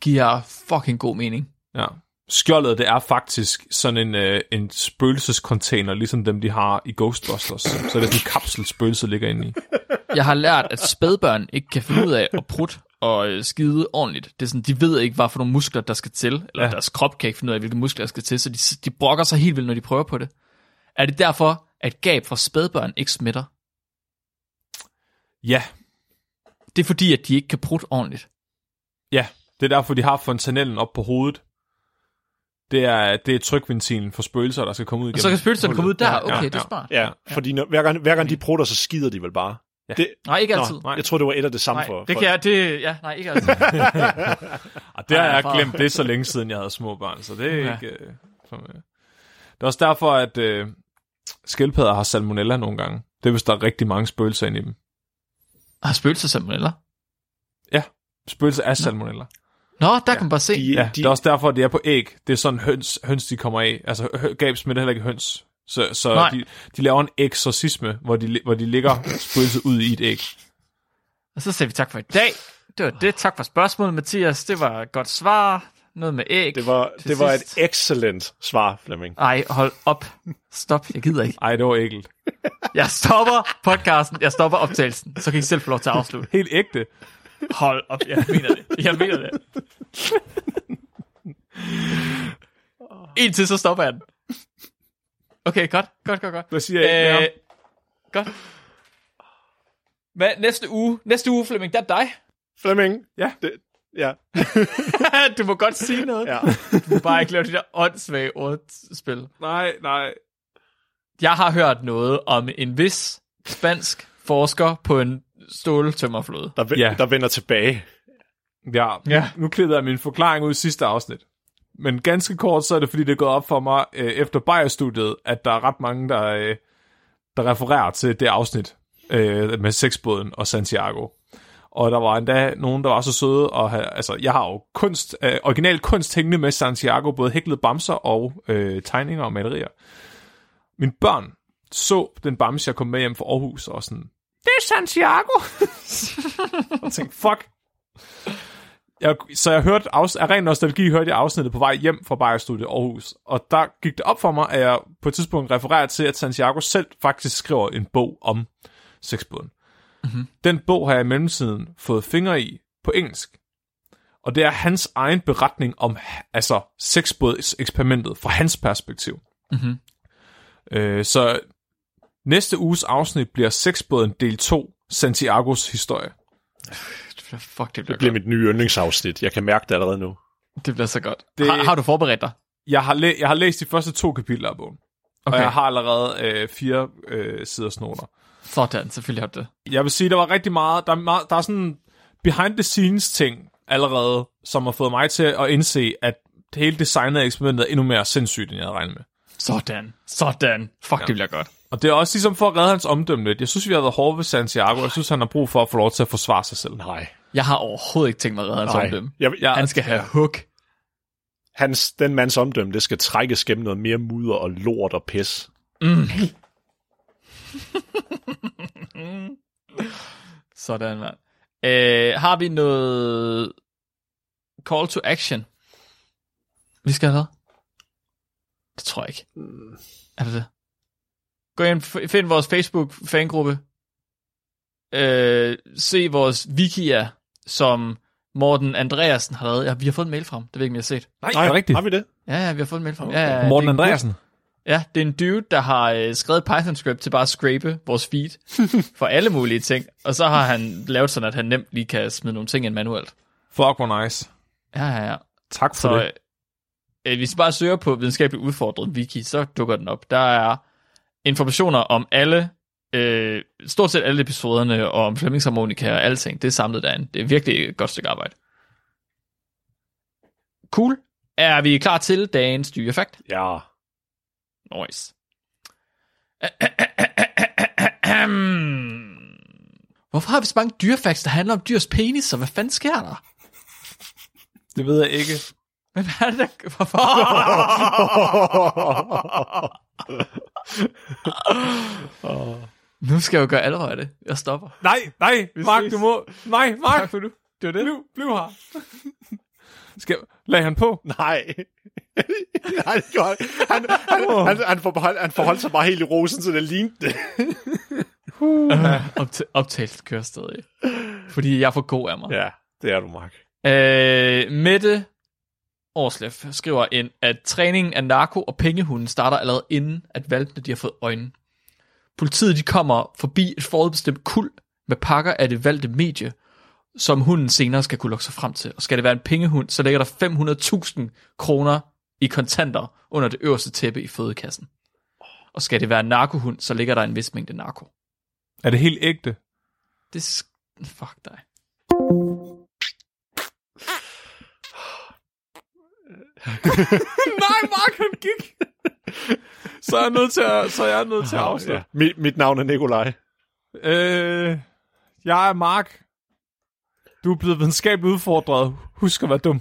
giver fucking god mening. ja. Skjoldet, det er faktisk sådan en, øh, en spøgelsescontainer, ligesom dem, de har i Ghostbusters. Så det er sådan en kapsel, spøgelset ligger inde i. Jeg har lært, at spædbørn ikke kan finde ud af at prutte og øh, skide ordentligt. Det er sådan, de ved ikke, hvad for nogle muskler, der skal til, eller ja. Ja. deres krop kan ikke finde ud af, hvilke muskler, der skal til, så de, de brokker sig helt vildt, når de prøver på det. Er det derfor, at gab fra spædbørn ikke smitter? Ja, Det er fordi, at de ikke kan prutte ordentligt. ja. Det er derfor, de har fontanellen op på hovedet. Det er, det er trykventilen for spøgelser, der skal komme ud igen. Og så kan spøgelserne komme ud der. Ja, Okay, ja, det er ja. smart. Ja, fordi når, hver, gang, hver gang de prutter, så skider de vel bare. Ja. Det, Nej, ikke Nå, altid. nej. Jeg tror, det var et af det samme Nej, for... det for, kan jeg, det, ja, nej, ikke altid. (laughs) Og det har jeg glemt, det så længe siden, jeg havde små børn, så det er Ja. ikke... Øh, for mig. det er også derfor, at øh, skildpadder har salmonella nogle gange. Det er, hvis der er rigtig mange spøgelser inde i dem. Har spøgelser salmonella? Spøgelser er salmonella. Nå, der ja, kan man bare se. de, Ja, de, det er også derfor, at det er på æg. Det er sådan høns, høns de kommer af. Altså, hø- gab smitter heller ikke høns. Så, så Nej. de, de laver en eksorcisme, hvor de, hvor de ligger spøgelset ud i et æg. Og så siger vi tak for i dag. Det var det. Tak for spørgsmålet, Mathias. Det var et godt svar. Noget med æg. det var, det var et excellent svar, Flemming. Ej, hold op. Stop. Jeg gider ikke. Ej, det var ægelt. (laughs) Jeg stopper podcasten. Jeg stopper optagelsen. Så kan I selv få lov til at afslutte. Helt ægte. Hold op. Jeg mener det. Jeg mener det. (laughs) Indtil så stopper jeg den. Okay, godt. Godt, godt, godt. Hvad siger jeg? Øh, Øh, godt. Hvad, næste uge, næste uge, Flemming, der er dig. Flemming? Ja. Det, ja. (laughs) du må godt sige noget. ja. Du må bare ikke lave de der åndssvage ordspil. nej, nej. Jeg har hørt noget om en vis spansk forsker på en ståltømmerflåde. Der, Ja. ja. der vender tilbage. Ja, Ja. nu klippede jeg min forklaring ud i sidste afsnit. Men ganske kort, så er det fordi, det er gået op for mig øh, efter Bayer-studiet, at der er ret mange, der, øh, der refererer til det afsnit øh, med sexbåden og Santiago. Og der var endda nogen, der var så søde, og have, altså, jeg har jo kunst, øh, original kunst hængende med Santiago, både hæklede bamser og øh, tegninger og malerier. Mine børn så den bamse, jeg kom med hjem fra Aarhus, og sådan, det er Santiago! (laughs) og tænkte, fuck, jeg, så jeg hørte, af, af ren nostalgi hørte jeg afsnittet på vej hjem fra Bayer Studio Aarhus, og der gik det op for mig, at jeg på et tidspunkt refererer til, at Santiago selv faktisk skriver en bog om sexbåden. Mm-hmm. Den bog har jeg i mellemtiden fået fingre i på engelsk, og det er hans egen beretning om altså sexbådseksperimentet fra hans perspektiv. Mhm. Øh, så næste uges afsnit bliver sexbåden del 2, Santiagos historie. Det bliver, fuck, det bliver, Det bliver godt. mit nye yndlingsafsnit. Jeg kan mærke det allerede nu. Det bliver så godt. Det-. Har, har du forberedt dig? Jeg har, læ- jeg har læst de første to kapitler af bogen. Okay. Okay. Og jeg har allerede øh, fire øh, siders noter. Sådan, selvfølgelig har du det. Jeg vil sige, der var rigtig meget, der er, meget, der er sådan behind the scenes ting allerede, som har fået mig til at indse, at hele designet af eksperimentet er endnu mere sindssygt, end jeg havde regnet med. Sådan. Sådan. Fuck, ja. det bliver godt. Og det er også ligesom for at redde hans omdømme lidt. Jeg synes, vi har været hårde ved Santiago. Jeg synes, han har brug for at få lov til at forsvare sig selv. Nej. Jeg har overhovedet ikke tænkt mig at redde hans Nej. omdømme. Jeg, jeg, Han skal have hook. hans, den mands omdømme, det skal trækkes gennem noget mere mudder og lort og pis. (laughs) Sådan, mand. Øh, har vi noget call to action? Vi skal have Det tror jeg ikke. Er det det? Gå ind, find vores Facebook-fangruppe. Øh, se vores wikier, som Morten Andreasen har lavet. Ja, vi har fået en mail fra ham. Det ved jeg ikke, om jeg har set. Nej, det er rigtigt. Har vi det? Ja, ja, vi har fået en mail fra ham. Ja, ja, Morten Andreasen. Ja, det er en dude, der har øh, skrevet Python-script til bare at scrape vores feed (laughs) for alle mulige ting. Og så har han lavet sådan, at han nemt lige kan smide nogle ting ind manuelt. Fuck, hvor nice. Ja, ja, ja. Tak for Så det. øh, hvis I bare søger på videnskabeligt udfordret wiki, så dukker den op. Der er informationer om alle, øh, stort set alle episoderne, og om Flemmings harmonika og alting. Det er samlet derinde. Det er virkelig et godt stykke arbejde. Cool. Er vi klar til dagens dyrefakt? Ja. Nice. (clears throat) Hvorfor har vi så mange dyrefacts, der handler om dyrs peniser? Hvad fanden sker der? Det ved jeg ikke. Men hvad er det, der... Hvorfor? (laughs) (laughs) nu skal jeg jo gøre alvor af det. Jeg stopper. Nej, nej, Mark, ses. du må... Nej, Mark, Tak for nu. Det var det. bliv, bliv her. Skal, lad han på. Nej. (laughs) Nej, det gjorde han. Han, han, han, han, forbehold, han forholdt sig bare helt i rosen, så det lignede det. Opta- optagelsen kører stadig. Fordi jeg er for god af mig. Ja, det er du, Mark. Øh, Mette Årslef skriver ind, at træningen af narko og pengehunden starter allerede inden, at valpene de har fået øjne. Politiet de kommer forbi et forudbestemt kul med pakker af det valgte medie, som hunden senere skal kunne lukke sig frem til. Og skal det være en pengehund, så ligger der 500.000 kroner i kontanter under det øverste tæppe i fødekassen. Og skal det være en narkohund, så ligger der en vis mængde narko. Er det helt ægte? Det er sk- Fuck dig. (laughs) Nej, Mark, han gik. Så er jeg nødt til at, så er jeg nødt til at afsløre. Ja. Mit, mit navn er Nikolaj. Øh, jeg er Mark. Du er blevet videnskabeligt udfordret. Husk at være dum.